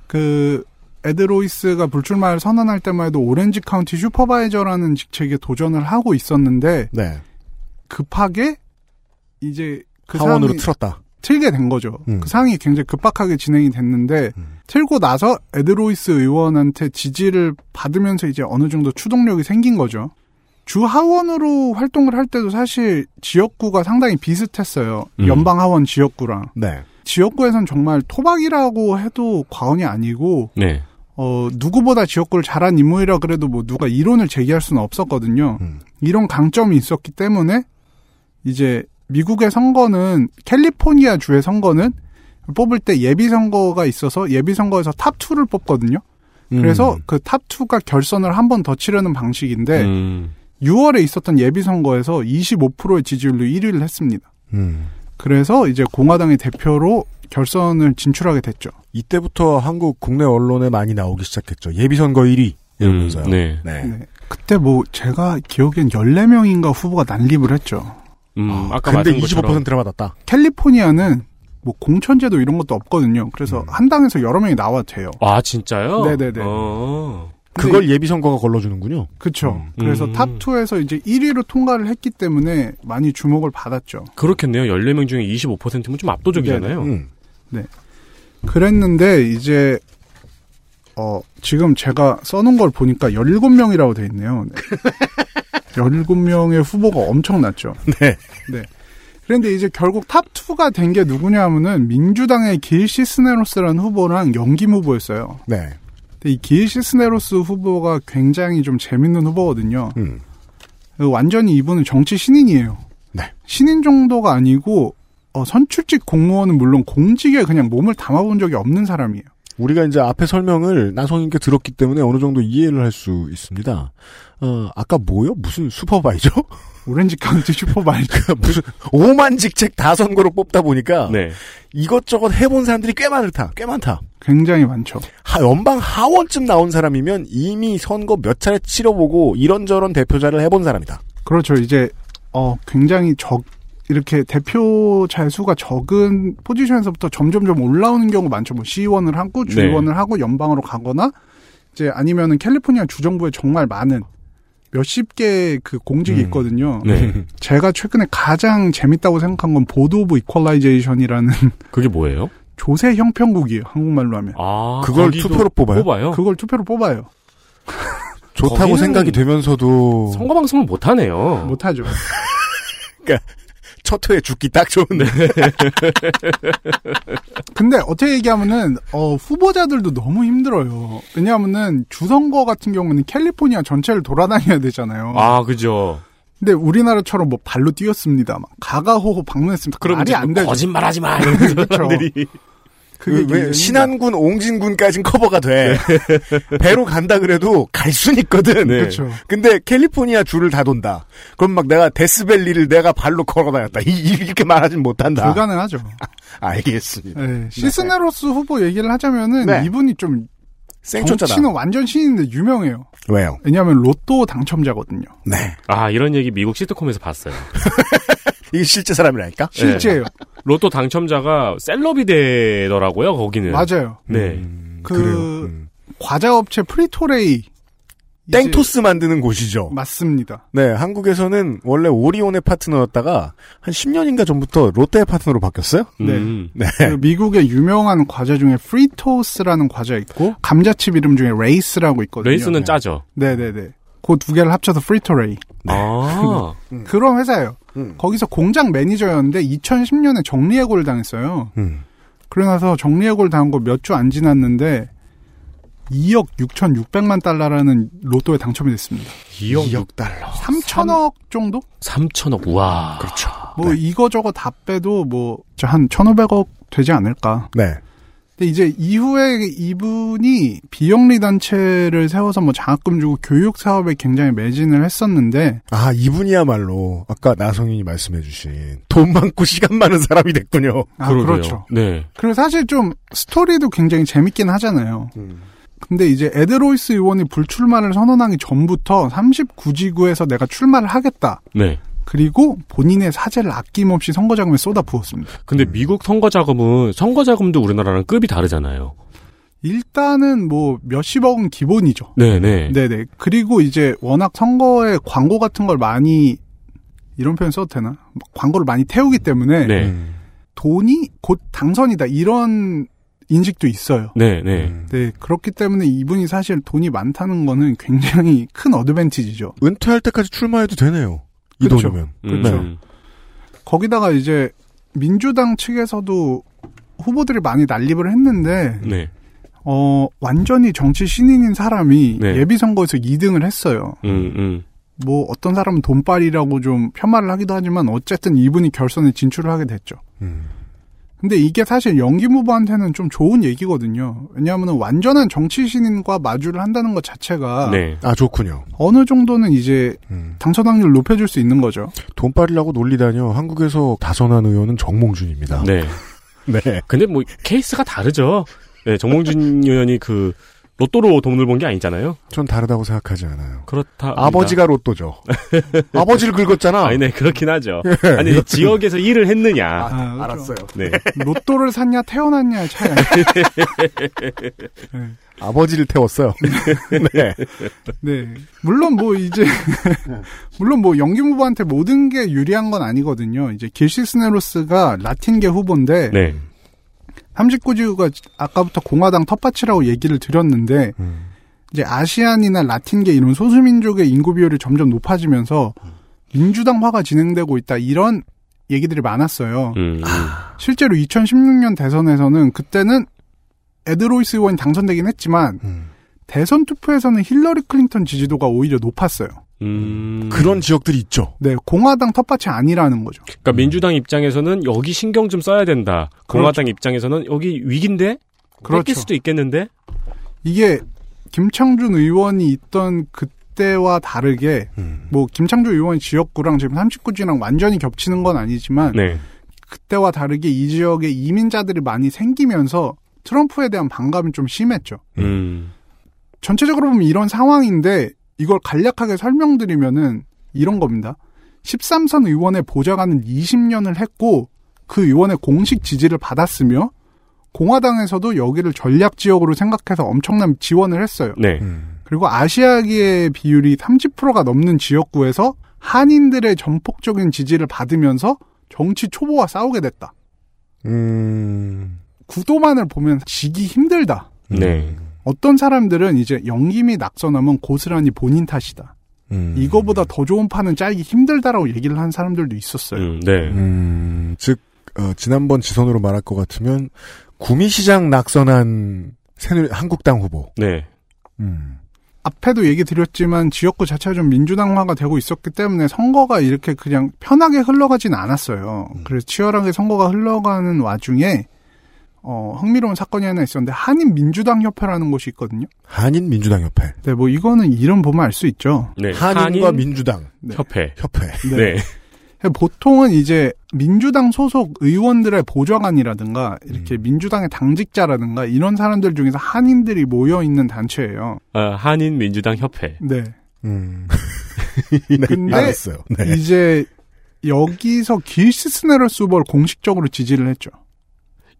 그 에드로이스가 불출마를 선언할 때만 해도 오렌지 카운티 supervisor라는 직책에 도전을 하고 있었는데 네. 급하게 이제 그 하원으로 틀었다. 틀게 된 거죠. 음. 그 상황이 굉장히 급박하게 진행이 됐는데 음. 틀고 나서 에드로이스 의원한테 지지를 받으면서 이제 어느 정도 추동력이 생긴 거죠. 주 하원으로 활동을 할 때도 사실 지역구가 상당히 비슷했어요. 음. 연방 하원 지역구랑 네. 지역구에선 정말 토박이라고 해도 과언이 아니고 네. 어 누구보다 지역구를 잘 안 인물이라 그래도 뭐 누가 이론을 제기할 수는 없었거든요. 음. 이런 강점이 있었기 때문에 이제 미국의 선거는 캘리포니아 주의 선거는 뽑을 때 예비 선거가 있어서 예비 선거에서 top 2를 뽑거든요. 음. 그래서 그 top 2가 결선을 한 번 더 치르는 방식인데 음. 6월에 있었던 예비 선거에서 25%의 지지율로 1위를 했습니다. 음. 그래서 이제 공화당의 대표로 결선을 진출하게 됐죠. 이때부터 한국 국내 언론에 많이 나오기 시작했죠. 예비선거 1위 이러면서요. 음, 네. 네. 그때 뭐 제가 기억엔 14명인가 후보가 난립을 했죠. 음, 아, 아까 근데 말씀 것처럼 25%를 받았다. 캘리포니아는 뭐 공천제도 이런 것도 없거든요. 그래서 음. 한 당에서 여러 명이 나와도 돼요. 아 진짜요? 네네네. 어. 그걸 예비선거가 걸러주는군요. 그쵸. 음. 그래서 음. top 2에서 이제 1위로 통과를 했기 때문에 많이 주목을 받았죠. 그렇겠네요. 14명 중에 25%면 좀 압도적이잖아요. 음. 네. 그랬는데 이제 어 지금 제가 써놓은 걸 보니까 17명이라고 돼 있네요. 네. 17명의 후보가 엄청났죠. 네. 네. 그런데 이제 결국 top 2가 된 게 누구냐면은 민주당의 길 시스네로스라는 후보랑 영김 후보였어요. 네. 근데 이 길 시스네로스 후보가 굉장히 좀 재밌는 후보거든요. 음. 완전히 이분은 정치 신인이에요. 네. 신인 정도가 아니고 어, 선출직 공무원은 물론 공직에 그냥 몸을 담아본 적이 없는 사람이에요. 우리가 이제 앞에 설명을 나성님께 들었기 때문에 어느 정도 이해를 할 수 있습니다. 어, 아까 뭐요? 무슨 supervisor? 오렌지 카운티 supervisor. 무슨 오만 직책 다 선거로 뽑다 보니까 네. 이것저것 해본 사람들이 꽤 많다. 꽤 많다. 굉장히 많죠. 하, 연방 하원쯤 나온 사람이면 이미 선거 몇 차례 치러보고 이런저런 대표자를 해본 사람이다. 그렇죠. 이제 어 굉장히 적 이렇게 대표자의 수가 적은 포지션에서부터 점점점 올라오는 경우 많죠. 뭐 시의원을 하고 주의원을 하고 연방으로 가거나 이제 아니면은 캘리포니아 주정부에 정말 많은 몇십 개의 그 공직이 음. 있거든요. 네. 제가 최근에 가장 재밌다고 생각한 건 Board of Equalization이라는 그게 뭐예요? 조세 형평국이에요. 한국말로 하면. 아, 그걸 투표로 뽑아요? 뽑아요? 그걸 투표로 뽑아요. 좋다고 생각이 되면서도 선거 방송을 못 하네요. 못 하죠. 그러니까 첫 회에 죽기 딱 좋은데. 근데 어떻게 얘기하면은 어, 후보자들도 너무 힘들어요. 왜냐하면은 주선거 같은 경우는 캘리포니아 전체를 돌아다녀야 되잖아요. 아, 그죠. 근데 우리나라처럼 뭐 발로 뛰었습니다. 막 가가호호 방문했습니다. 그럼 말이 안 되죠. 거짓말하지 마. 이러면서 그렇죠. 그, 왜 굉장히 신안군, 옹진군까진 커버가 돼. 배로 간다 그래도 갈 순 있거든. 네. 그렇죠. 근데 캘리포니아 줄을 다 돈다. 그럼 막 내가 데스밸리를 내가 발로 걸어 다녔다. 이- 이렇게 말하진 못한다. 불가능하죠. 알겠습니다. 네, 시스네로스 후보 얘기를 하자면은 네. 이분이 좀 생초자다. 정치는 완전 신인데 유명해요. 왜요? 왜냐하면 로또 당첨자거든요. 네. 아, 이런 얘기 미국 시트콤에서 봤어요. 이게 실제 사람이라니까? 실제예요. 로또 당첨자가 celeb이 되더라고요, 거기는. 맞아요. 네. 음, 그. 음. 과자업체 프리토레이 땡토스 만드는 곳이죠. 맞습니다. 네, 한국에서는 원래 오리온의 파트너였다가 한 10년인가 전부터 롯데의 파트너로 바뀌었어요. 음. 네. 그 미국의 유명한 과자 중에 프리토스라는 과자 있고 감자칩 이름 중에 레이스라고 있거든요. 레이스는 짜죠. 네 네 네. 그 두 개를 합쳐서 프리토레이. 아. 그런 회사예요. 음. 거기서 공장 매니저였는데 2010년에 정리해고를 당했어요. 음. 그러고 나서 정리해고를 당한 거 몇 주 안 지났는데 2억 6,600만 달러라는 로또에 당첨이 됐습니다. 2억, 달러. 3천억 정도? 3천억, 우와. 그렇죠. 뭐 이거저거 다 빼도 뭐 한 1,500억 되지 않을까. 네. 근데 이제 이후에 이분이 비영리 단체를 세워서 뭐 장학금 주고 교육 사업에 굉장히 매진을 했었는데 아, 이분이야말로 아까 나성인이 말씀해주신 돈 많고 시간 많은 사람이 됐군요. 아 그러게요. 그렇죠. 네. 그리고 사실 좀 스토리도 굉장히 재밌긴 하잖아요. 근데 이제 에드로이스 의원이 불출마를 선언하기 전부터 39지구에서 내가 출마를 하겠다. 네. 그리고 본인의 사재를 아낌없이 선거 자금에 쏟아 부었습니다. 근데 미국 선거 자금은 선거 자금도 우리나라랑 급이 다르잖아요. 일단은 뭐 몇십억은 기본이죠. 네네. 네네. 그리고 이제 워낙 선거에 광고 같은 걸 많이 이런 표현 써도 되나? 뭐 광고를 많이 태우기 때문에 네. 음. 돈이 곧 당선이다 이런 인식도 있어요. 네 네. 네 그렇기 때문에 이분이 사실 돈이 많다는 거는 굉장히 큰 어드밴티지죠. 은퇴할 때까지 출마해도 되네요. 이 그렇죠. 그렇죠. 음. 거기다가 이제 민주당 측에서도 후보들이 많이 난립을 했는데 네. 어 완전히 정치 신인인 사람이 네. 예비 선거에서 2등을 했어요. 음, 음. 뭐 어떤 사람은 돈빨이라고 좀 폄하를 하기도 하지만 어쨌든 이분이 결선에 진출을 하게 됐죠. 음. 근데 이게 사실 영김 후보한테는 좀 좋은 얘기거든요. 왜냐하면 완전한 정치신인과 마주를 한다는 것 자체가 네. 아 좋군요. 어느 정도는 이제 당선 확률 높여줄 수 있는 거죠. 돈빨이라고 놀리다뇨. 한국에서 다선한 의원은 정몽준입니다. 네. 네. 근데 뭐 케이스가 다르죠. 네, 정몽준 의원이 그 로또로 돈을 번 게 아니잖아요. 전 다르다고 생각하지 않아요. 그렇다. 아버지가 로또죠. 아버지를 긁었잖아. 아니, 네, 그렇긴 하죠. 예, 아니, 그렇군요. 지역에서 일을 했느냐. 아, 알았어요. 네. 로또를 샀냐 태어났냐의 차이 아니에요. 아버지를 태웠어요. 네. 네. 물론 뭐 이제 물론 뭐 영김 후보한테 모든 게 유리한 건 아니거든요. 이제 길시스네로스가 라틴계 후보인데 네. 39지구가 아까부터 공화당 텃밭이라고 얘기를 드렸는데 이제 아시안이나 라틴계 이런 소수민족의 인구 비율이 점점 높아지면서 민주당화가 진행되고 있다 이런 얘기들이 많았어요. 음, 실제로 2016년 대선에서는 그때는 에드 로이스 의원이 당선되긴 했지만 대선 투표에서는 힐러리 클린턴 지지도가 오히려 높았어요. 음. 그런 지역들이 있죠. 네, 공화당 텃밭이 아니라는 거죠. 그러니까 민주당 입장에서는 여기 신경 좀 써야 된다. 공화당 입장에서는 여기 위기인데 그렇죠. 뺏길 수도 있겠는데. 이게 김창준 의원이 있던 그때와 다르게 뭐 김창준 의원 지역구랑 지금 39지랑 완전히 겹치는 건 아니지만 네. 그때와 다르게 이 지역에 이민자들이 많이 생기면서 트럼프에 대한 반감이 좀 심했죠. 음. 전체적으로 보면 이런 상황인데 이걸 간략하게 설명드리면은 이런 겁니다. 13선 의원의 보좌관은 20년을 했고 그 의원의 공식 지지를 받았으며 공화당에서도 여기를 전략 지역으로 생각해서 엄청난 지원을 했어요. 네. 그리고 아시아계의 비율이 30%가 넘는 지역구에서 한인들의 전폭적인 지지를 받으면서 정치 초보와 싸우게 됐다. 음. 구도만을 보면 지기 힘들다. 네. 어떤 사람들은 이제 영김이 낙선하면 고스란히 본인 탓이다. 음. 이거보다 더 좋은 판은 짜기 힘들다라고 얘기를 한 사람들도 있었어요. 음, 네. 음, 즉 어, 지난번 지선으로 말할 것 같으면 구미시장 낙선한 새누리 한국당 후보. 네. 음. 앞에도 얘기 드렸지만 지역구 자체가 좀 민주당화가 되고 있었기 때문에 선거가 이렇게 그냥 편하게 흘러가진 않았어요. 그래서 치열하게 선거가 흘러가는 와중에 어, 흥미로운 사건이 하나 있었는데 한인 민주당 협회라는 곳이 있거든요. 한인 민주당 협회. 네, 뭐 이거는 이름 보면 알 수 있죠. 네. 한인과 한인 민주당 협회. 협회. 네. 보통은 이제 민주당 소속 의원들의 보좌관이라든가 이렇게 민주당의 당직자라든가 이런 사람들 중에서 한인들이 모여 있는 단체예요. 아, 한인 민주당 협회. 네. 음. 근데 알았어요. 네. 이제 여기서 길시스네러스 후보를 공식적으로 지지를 했죠.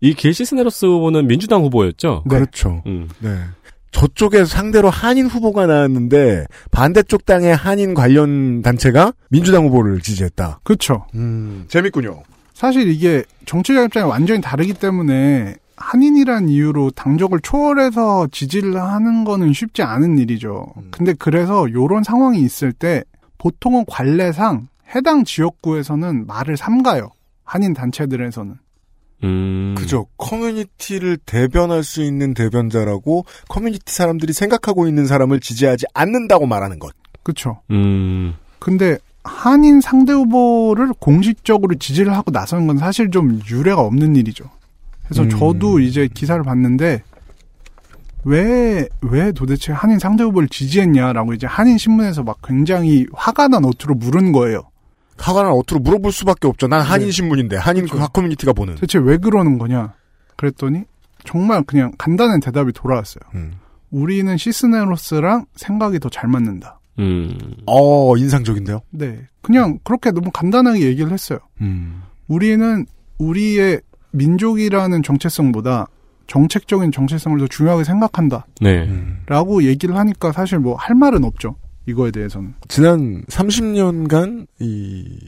이 길시 스네로스 후보는 민주당 후보였죠. 그렇죠. 음. 네. 저쪽에 상대로 한인 후보가 나왔는데 반대쪽 당의 한인 관련 단체가 민주당 후보를 지지했다. 그렇죠. 음, 재밌군요. 사실 이게 정치적 입장이 완전히 다르기 때문에 한인이란 이유로 당적을 초월해서 지지를 하는 거는 쉽지 않은 일이죠. 근데 그래서 요런 상황이 있을 때 보통은 관례상 해당 지역구에서는 말을 삼가요. 한인 단체들에서는. 음. 그죠. 커뮤니티를 대변할 수 있는 대변자라고 커뮤니티 사람들이 생각하고 있는 사람을 지지하지 않는다고 말하는 것. 그렇죠. 음. 근데 한인 상대 후보를 공식적으로 지지를 하고 나서는 건 사실 좀 유례가 없는 일이죠. 그래서 음. 저도 이제 기사를 봤는데 왜, 왜 도대체 한인 상대 후보를 지지했냐라고 이제 한인 신문에서 막 굉장히 화가 난 어투로 물은 거예요. 난 어투로 물어볼 수밖에 없죠. 난 한인 신문인데 한인 그 커뮤니티가 보는. 대체 왜 그러는 거냐? 그랬더니 정말 그냥 간단한 대답이 돌아왔어요. 음. 우리는 시스네로스랑 생각이 더 잘 맞는다. 음. 어 인상적인데요. 네. 그냥 그렇게 너무 간단하게 얘기를 했어요. 음. 우리는 우리의 민족이라는 정체성보다 정책적인 정체성을 더 중요하게 생각한다. 네. 라고 얘기를 하니까 사실 뭐 할 말은 없죠. 이거에 대해서는. 지난 30년간 이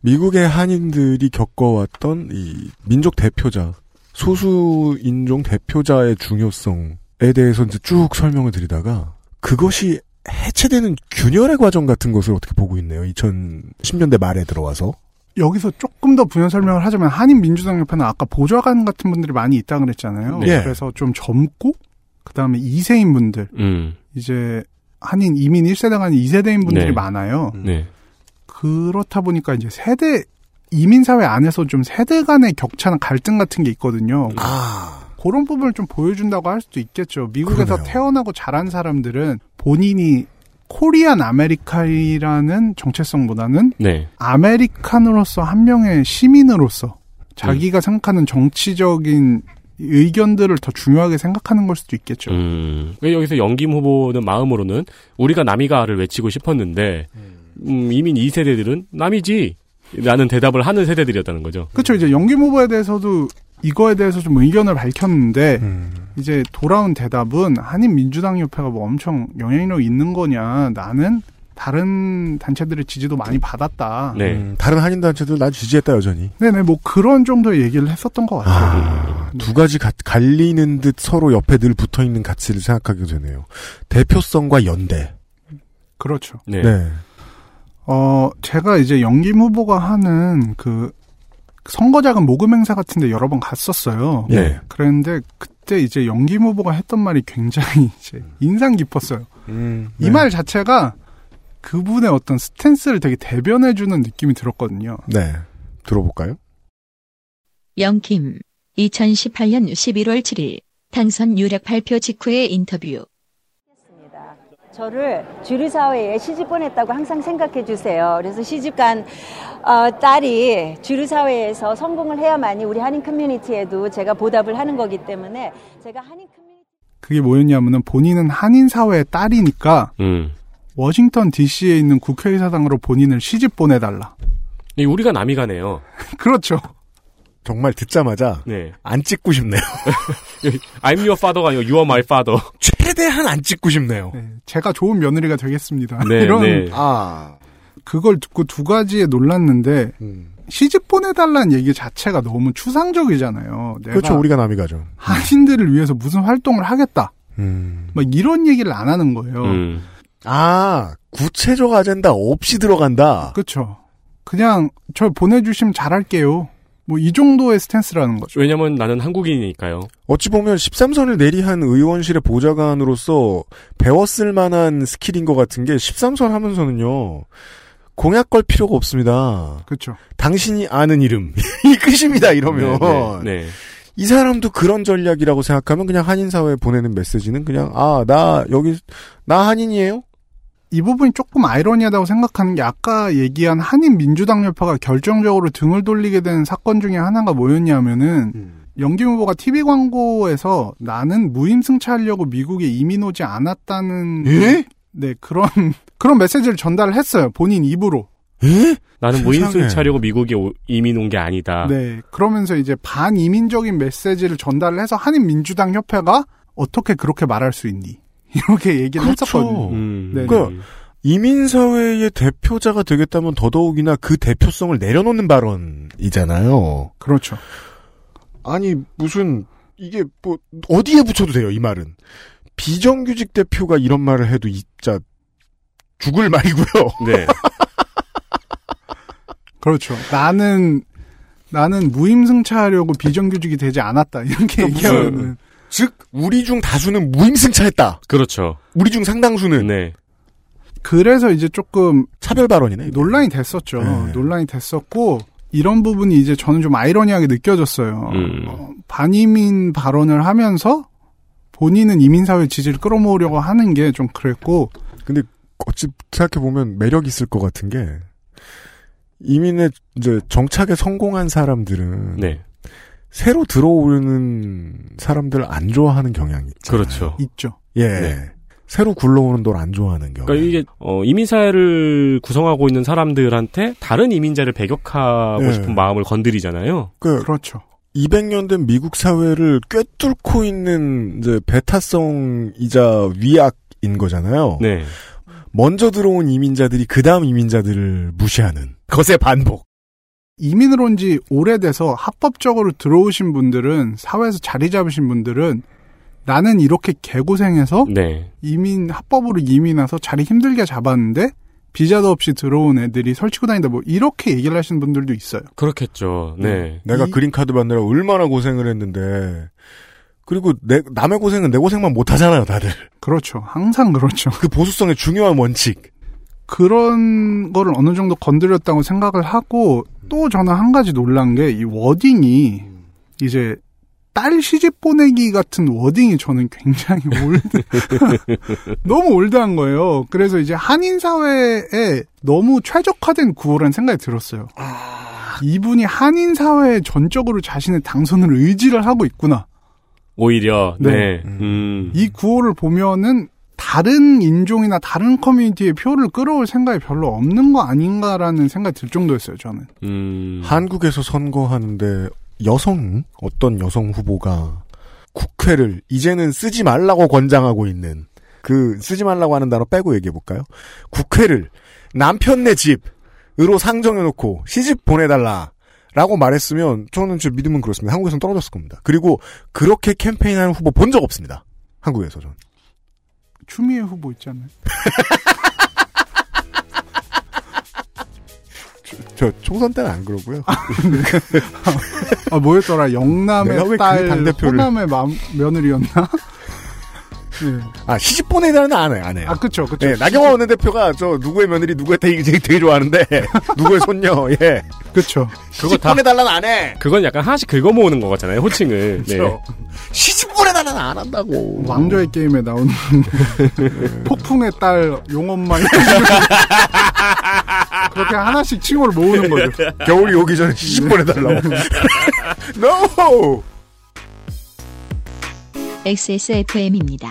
미국의 한인들이 겪어왔던 이 민족 대표자, 소수 인종 대표자의 중요성에 대해서 이제 쭉 설명을 드리다가 그것이 해체되는 균열의 과정 같은 것을 어떻게 보고 있네요. 2010년대 말에 들어와서. 여기서 조금 더 부연 설명을 하자면 한인 민주당 옆에는 아까 보좌관 같은 분들이 많이 있다 그랬잖아요. 네. 그래서 좀 젊고 그다음에 2세인 분들 음. 이제 한인 이민 1세대가 아닌 2세대인 분들이 네. 많아요. 네. 그렇다 보니까 이제 세대 이민 사회 안에서 좀 세대 간의 격차나 갈등 같은 게 있거든요. 아. 그런 부분을 좀 보여준다고 할 수도 있겠죠. 미국에서 그러네요. 태어나고 자란 사람들은 본인이 Korean American이라는 정체성보다는 네. American으로서 한 명의 시민으로서 자기가 생각하는 정치적인 의견들을 더 중요하게 생각하는 걸 수도 있겠죠. 음. 왜 여기서 영김 후보는 마음으로는 우리가 남이가를 외치고 싶었는데 음, 이민 2세대들은 남이지 라는 대답을 하는 세대들이었다는 거죠. 그렇죠. 이제 연김 후보에 대해서도 이거에 대해서 좀 의견을 밝혔는데 음. 이제 돌아온 대답은 한인 민주당 협회가 뭐 엄청 영향력 있는 거냐 나는 다른 단체들의 지지도 많이 받았다. 네. 음, 다른 한인 단체들 난 지지했다 여전히. 네네 뭐 그런 정도의 얘기를 했었던 것 같아요. 아, 두 가지 가- 갈리는 듯 서로 옆에 늘 붙어 있는 가치를 생각하게 되네요. 대표성과 연대. 그렇죠. 네. 네. 어 제가 이제 연김 후보가 하는 그 선거 자금 모금 행사 같은데 여러 번 갔었어요. 네. 그랬는데 그때 이제 연김 후보가 했던 말이 굉장히 이제 인상 깊었어요. 음, 이말 자체가 그분의 어떤 스탠스를 되게 대변해주는 느낌이 들었거든요. 네. 들어볼까요? 영 킴 2018년 11월 7일 당선 유력 발표 직후의 인터뷰 저를 주류 사회에 시집 보냈다고 항상 생각해 주세요. 그래서 시집간 어, 딸이 주류 사회에서 성공을 해야만이 우리 한인 커뮤니티에도 제가 보답을 하는 거기 때문에 제가 한인 그게 뭐였냐면은 본인은 한인 사회의 딸이니까 음. 워싱턴 DC에 있는 국회의사당으로 본인을 시집 보내달라. 이 우리가 남이 가네요. 그렇죠. 정말 듣자마자 네. 안 찍고 싶네요. I'm your father가 아니고 you are my father. 최대한 안 찍고 싶네요. 제가 좋은 며느리가 되겠습니다. 네, 이런 네. 아. 그걸 듣고 두 가지에 놀랐는데 음. 시집 보내달라는 얘기 자체가 너무 추상적이잖아요. 내가 그렇죠. 우리가 남이 가죠. 한인들을 위해서 무슨 활동을 하겠다. 음. 막 이런 얘기를 안 하는 거예요. 음. 아, 구체적 아젠다 없이 들어간다. 그렇죠. 그냥 저 보내주시면 잘할게요. 뭐 이 정도의 스탠스라는 거죠. 왜냐면 나는 한국인이니까요. 어찌 보면 13선을 내리한 의원실의 보좌관으로서 배웠을 만한 skill인 것 같은 게 13선 하면서는요. 공약 걸 필요가 없습니다. 그렇죠. 당신이 아는 이름. 이 끝입니다, 이러면. 네, 네, 네. 이 사람도 그런 전략이라고 생각하면 그냥 한인 사회에 보내는 메시지는 그냥, 아, 나, 여기, 나 한인이에요? 이 부분이 조금 아이러니하다고 생각하는 게 아까 얘기한 한인 민주당 협회가 결정적으로 등을 돌리게 된 사건 중에 하나가 뭐였냐면은 음. 영김 후보가 TV 광고에서 나는 무임승차하려고 미국에 이민 오지 않았다는 예? 네 그런 그런 메시지를 전달을 했어요 본인 입으로. 예? 나는 세상에. 무인승 차려고 미국에 오- 이민 온 게 아니다. 네 그러면서 이제 반이민적인 메시지를 전달을 해서 한인 민주당 협회가 어떻게 그렇게 말할 수 있니 이렇게 얘기를 그렇죠. 했었거든요. 음. 네. 그러니까 이민사회의 대표자가 되겠다면 더더욱이나 그 대표성을 내려놓는 발언이잖아요. 그렇죠. 아니, 무슨, 이게 뭐, 어디에 붙여도 돼요, 이 말은. 비정규직 대표가 이런 말을 해도 진짜 죽을 말이고요. 네. 그렇죠. 나는 나는 무임승차하려고 비정규직이 되지 않았다 이렇게 얘기하면 즉 우리 중 다수는 무임승차했다. 그렇죠. 우리 중 상당수는 네. 그래서 이제 조금 차별 발언이네. 논란이 됐었죠. 네. 논란이 됐었고 이런 부분이 이제 저는 좀 아이러니하게 느껴졌어요. 음. 어, 반이민 발언을 하면서 본인은 이민사회 지지를 끌어모으려고 하는 게 좀 그랬고 근데 어찌 생각해 보면 매력 있을 것 같은 게 이민의 이제 정착에 성공한 사람들은 네. 새로 들어오는 사람들 안 좋아하는 경향이 있죠. 그렇죠. 있죠. 예. 네. 새로 굴러오는 걸안 좋아하는 경향. 그러니까 이게 어, 이민 사회를 구성하고 있는 사람들한테 다른 이민자를 배격하고 네. 싶은 마음을 건드리잖아요. 그 그렇죠. 200년 된 미국 사회를 꿰뚫고 있는 이제 배타성이자 위약인 거잖아요. 네. 먼저 들어온 이민자들이 그 다음 이민자들을 무시하는 것의 반복. 이민을 온 지 오래돼서 합법적으로 들어오신 분들은 사회에서 자리 잡으신 분들은 나는 이렇게 개고생해서 네. 이민 합법으로 이민 와서 자리 힘들게 잡았는데 비자도 없이 들어온 애들이 설치고 다닌다 뭐 이렇게 얘기를 하시는 분들도 있어요. 그렇겠죠. 네. 내가 이- green card 받느라 얼마나 고생을 했는데 그리고 내, 남의 고생은 내 고생만 못 하잖아요, 다들. 그렇죠. 항상 그렇죠. 그 보수성의 중요한 원칙. 그런 거를 어느 정도 건드렸다고 생각을 하고 또 저는 한 가지 놀란 게 이 wording이 이제 딸 시집 보내기 같은 wording이 저는 굉장히 old 너무 old한 거예요. 그래서 이제 한인 사회에 너무 최적화된 구호라는 생각이 들었어요. 이분이 한인 사회에 전적으로 자신의 당선을 의지를 하고 있구나. 오히려 네. 네. 음. 이 구호를 보면은 다른 인종이나 다른 커뮤니티의 표를 끌어올 생각이 별로 없는 거 아닌가라는 생각이 들 정도였어요, 저는. 음. 한국에서 선거하는데 여성 어떤 여성 후보가 국회를 이제는 쓰지 말라고 권장하고 있는 그 쓰지 말라고 하는 단어 빼고 얘기해 볼까요? 국회를 남편네 집으로 상정해 놓고 시집 보내달라. 라고 말했으면 저는 저 믿음은 그렇습니다. 한국에서는 떨어졌을 겁니다. 그리고 그렇게 캠페인하는 후보 본 적 없습니다. 한국에서 전. 추미애 후보 있잖아요. 저 총선 때는 안 그러고요. 아, 뭐였더라? 영남의 왜그 딸, 당대표를- 호남의 마- 며느리였나? 네. 아 시집 보내달라는 안 해요. 안 해요. 아, 그쵸, 그쵸. 네, 나경원 원내대표가 저 누구의 며느리 누구의 되게, 되게, 되게 좋아하는데 누구의 손녀 예 그쵸. 그거 시집 다- 보내달라는 안 해. 그건 약간 하나씩 긁어 모으는 거 같잖아요. 호칭을. 네. 그렇죠. 시 집 보내달라는 안 한다고. 왕좌의 게임에 나오는 폭풍의 딸 용엄마 그렇게 하나씩 칭호를 모으는 거죠. 겨울이 오기 전에 시집 보내달라고. no. XSFM입니다.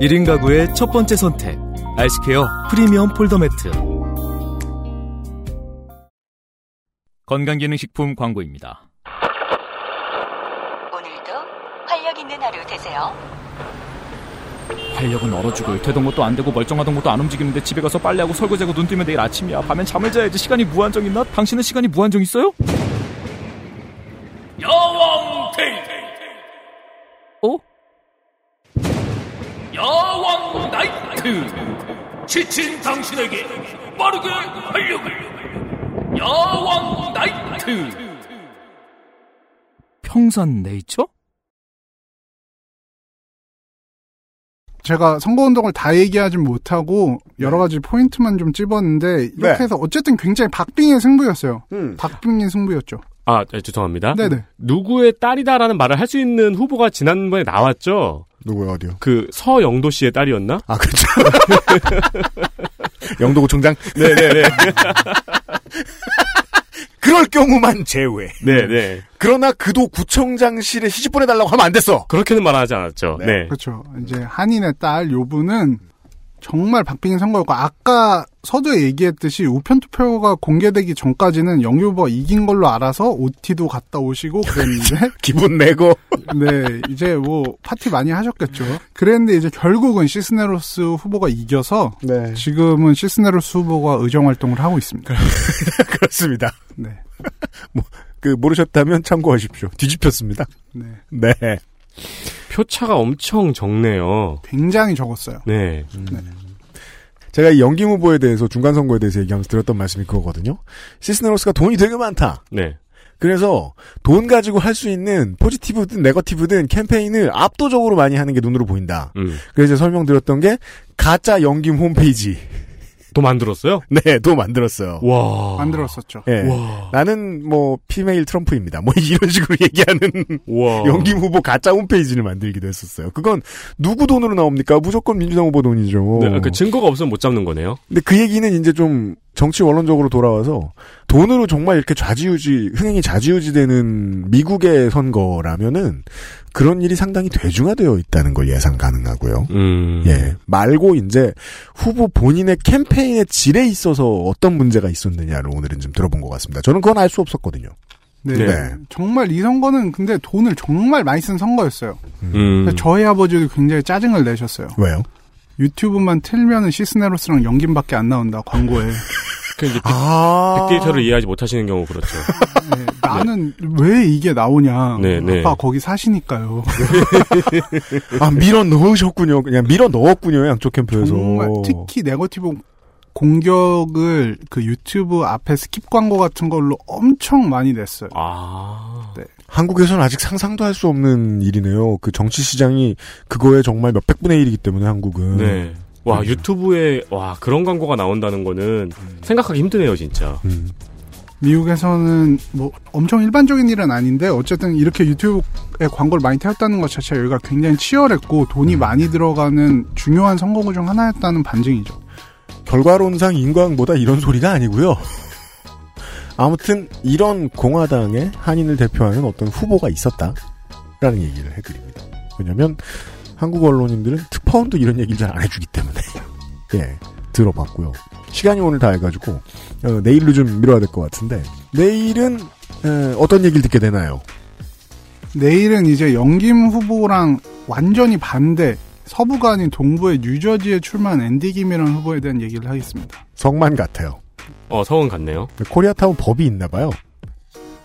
1인 가구의 첫 번째 선택. 아이스케어 프리미엄 폴더 매트. 건강기능식품 광고입니다. 오늘도 활력 있는 하루 되세요. 활력은 얼어 죽을 되던 것도 안 되고 멀쩡하던 것도 안 움직이는데 집에 가서 빨래하고 설거지하고 눈 뜨면 내일 아침이야. 밤엔 잠을 자야지 시간이 무한정 있나? 당신은 시간이 무한정 있어요? 야왕 데이 야왕 나이트 지친 당신에게 빠르게 활력을 야왕 나이트 평산 네이처? 제가 선거운동을 다 얘기하진 못하고 여러 가지 포인트만 좀 찝었는데 이렇게 네. 해서 어쨌든 굉장히 박빙의 승부였어요. 음. 박빙의 승부였죠. 아, 네, 죄송합니다. 네네. 누구의 딸이다라는 말을 할 수 있는 후보가 지난번에 나왔죠. 누구요, 어디요? 그 서영도 씨의 딸이었나? 아, 그렇죠. 영도구청장? 네네네. 그럴 경우만 제외. 네네. 그러나 그도 구청장실에 시집 보내달라고 하면 안 됐어. 그렇게는 말하지 않았죠. 네. 그렇죠. 이제 한인의 딸 요분은 정말 박빙의 선거였고 아까 서두에 얘기했듯이 우편 투표가 공개되기 전까지는 영유보가 이긴 걸로 알아서 OT도 갔다 오시고 그랬는데 기분 내고 네 이제 뭐 파티 많이 하셨겠죠. 그랬는데 이제 결국은 시스네로스 후보가 이겨서 네. 지금은 시스네로스 후보가 의정 활동을 하고 있습니다. 그렇습니다. 네. 뭐, 그, 모르셨다면 참고하십시오. 뒤집혔습니다. 네. 네. 표차가 엄청 적네요. 굉장히 적었어요. 네. 제가 이 영 김 후보에 대해서 중간 선거에 대해서 얘기하면서 드렸던 말씀이 그거거든요. 시스네로스가 돈이 되게 많다. 네. 그래서 돈 가지고 할 수 있는 포지티브든 네거티브든 캠페인을 압도적으로 많이 하는 게 눈으로 보인다. 음. 그래서 설명드렸던 게 가짜 연김 홈페이지. 또 만들었어요? 네, 또 만들었어요. 와. 만들었었죠. 예. 와. 나는 뭐 피메일 트럼프입니다. 뭐 이런 식으로 얘기하는 와. 연김 후보 가짜 홈페이지를 만들기도 했었어요. 그건 누구 돈으로 나옵니까? 무조건 민주당 후보 돈이죠. 네, 그 증거가 없으면 못 잡는 거네요. 근데 그 얘기는 이제 좀 정치 원론적으로 돌아와서 돈으로 정말 이렇게 좌지우지 흥행이 좌지우지되는 미국의 선거라면은 그런 일이 상당히 대중화되어 있다는 걸 예상 가능하고요. 음. 예 말고 이제 후보 본인의 캠페인의 질에 있어서 어떤 문제가 있었느냐를 오늘은 좀 들어본 것 같습니다. 저는 그건 알 수 없었거든요. 네. 네. 정말 이 선거는 근데 돈을 정말 많이 쓴 선거였어요. 음. 저희 아버지도 굉장히 짜증을 내셨어요. 왜요? 유튜브만 틀면은 시스네로스랑 연김밖에 안 나온다 광고에. 그 이제 빅, 아 빅데이터를 이해하지 못하시는 경우 그렇죠. 네, 나는 왜 이게 나오냐. 네, 네. 아빠 거기 사시니까요. 아 밀어 넣으셨군요. 그냥 밀어 넣었군요 양쪽 캠프에서. 정말 특히 네거티브 공격을 그 유튜브 앞에 skip 광고 같은 걸로 엄청 많이 냈어요. 아. 네. 한국에서는 아직 상상도 할 수 없는 일이네요. 그 정치 시장이 그거에 정말 몇백 분의 1이기 때문에 한국은. 네. 와 유튜브에 와 그런 광고가 나온다는 거는 생각하기 힘드네요 진짜. 음. 미국에서는 뭐 엄청 일반적인 일은 아닌데 어쨌든 이렇게 유튜브에 광고를 많이 태웠다는 것 자체가 여기가 굉장히 치열했고 돈이 많이 들어가는 중요한 선거구 중 하나였다는 반증이죠. 결과론상 인광보다 이런 소리가 아니고요. 아무튼 이런 공화당의 한인을 대표하는 어떤 후보가 있었다라는 얘기를 해드립니다. 왜냐하면 한국 언론인들은 특파원도 이런 얘기를 잘 안 해주기 때문에 예 들어봤고요. 시간이 오늘 다 해가지고 어, 내일로 좀 미뤄야 될 것 같은데 내일은 에, 어떤 얘기를 듣게 되나요? 내일은 이제 영김 후보랑 완전히 반대 서부가 아닌 동부의 뉴저지에 출마한 앤디 김이라는 후보에 대한 얘기를 하겠습니다. 성만 같아요. 어 서원 같네요. 코리아타운 법이 있나 봐요.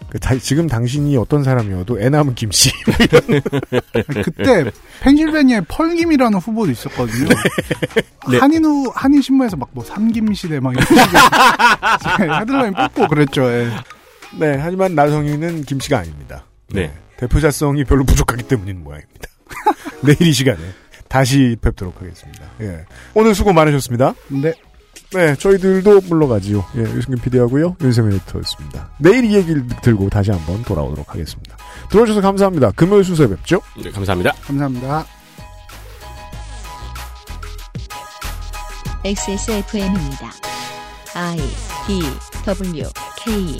그 다- 지금 당신이 어떤 사람이어도 애 남은 김씨. 그때 펜실베니아에 펄김이라는 후보도 있었거든요. 네. 한인 후 한인 신문에서 막 뭐 삼김 시대 막 이런 식으로 헤드라인 뽑고 그랬죠. 예. 네, 하지만 나성희는 김씨가 아닙니다. 네. 대표자성이 별로 부족하기 때문인 모양입니다. 내일 이 시간에 다시 뵙도록 하겠습니다. 예. 오늘 수고 많으셨습니다. 네. 네, 저희들도 물러가지요. 예, 유승균 PD하고요. 윤세민 에디터였습니다. 내일 이 얘기를 들고 다시 한번 돌아오도록 하겠습니다. 들어주셔서 감사합니다. 금요일 순서에 뵙죠. 네, 감사합니다. 감사합니다. XSFM입니다. I D W K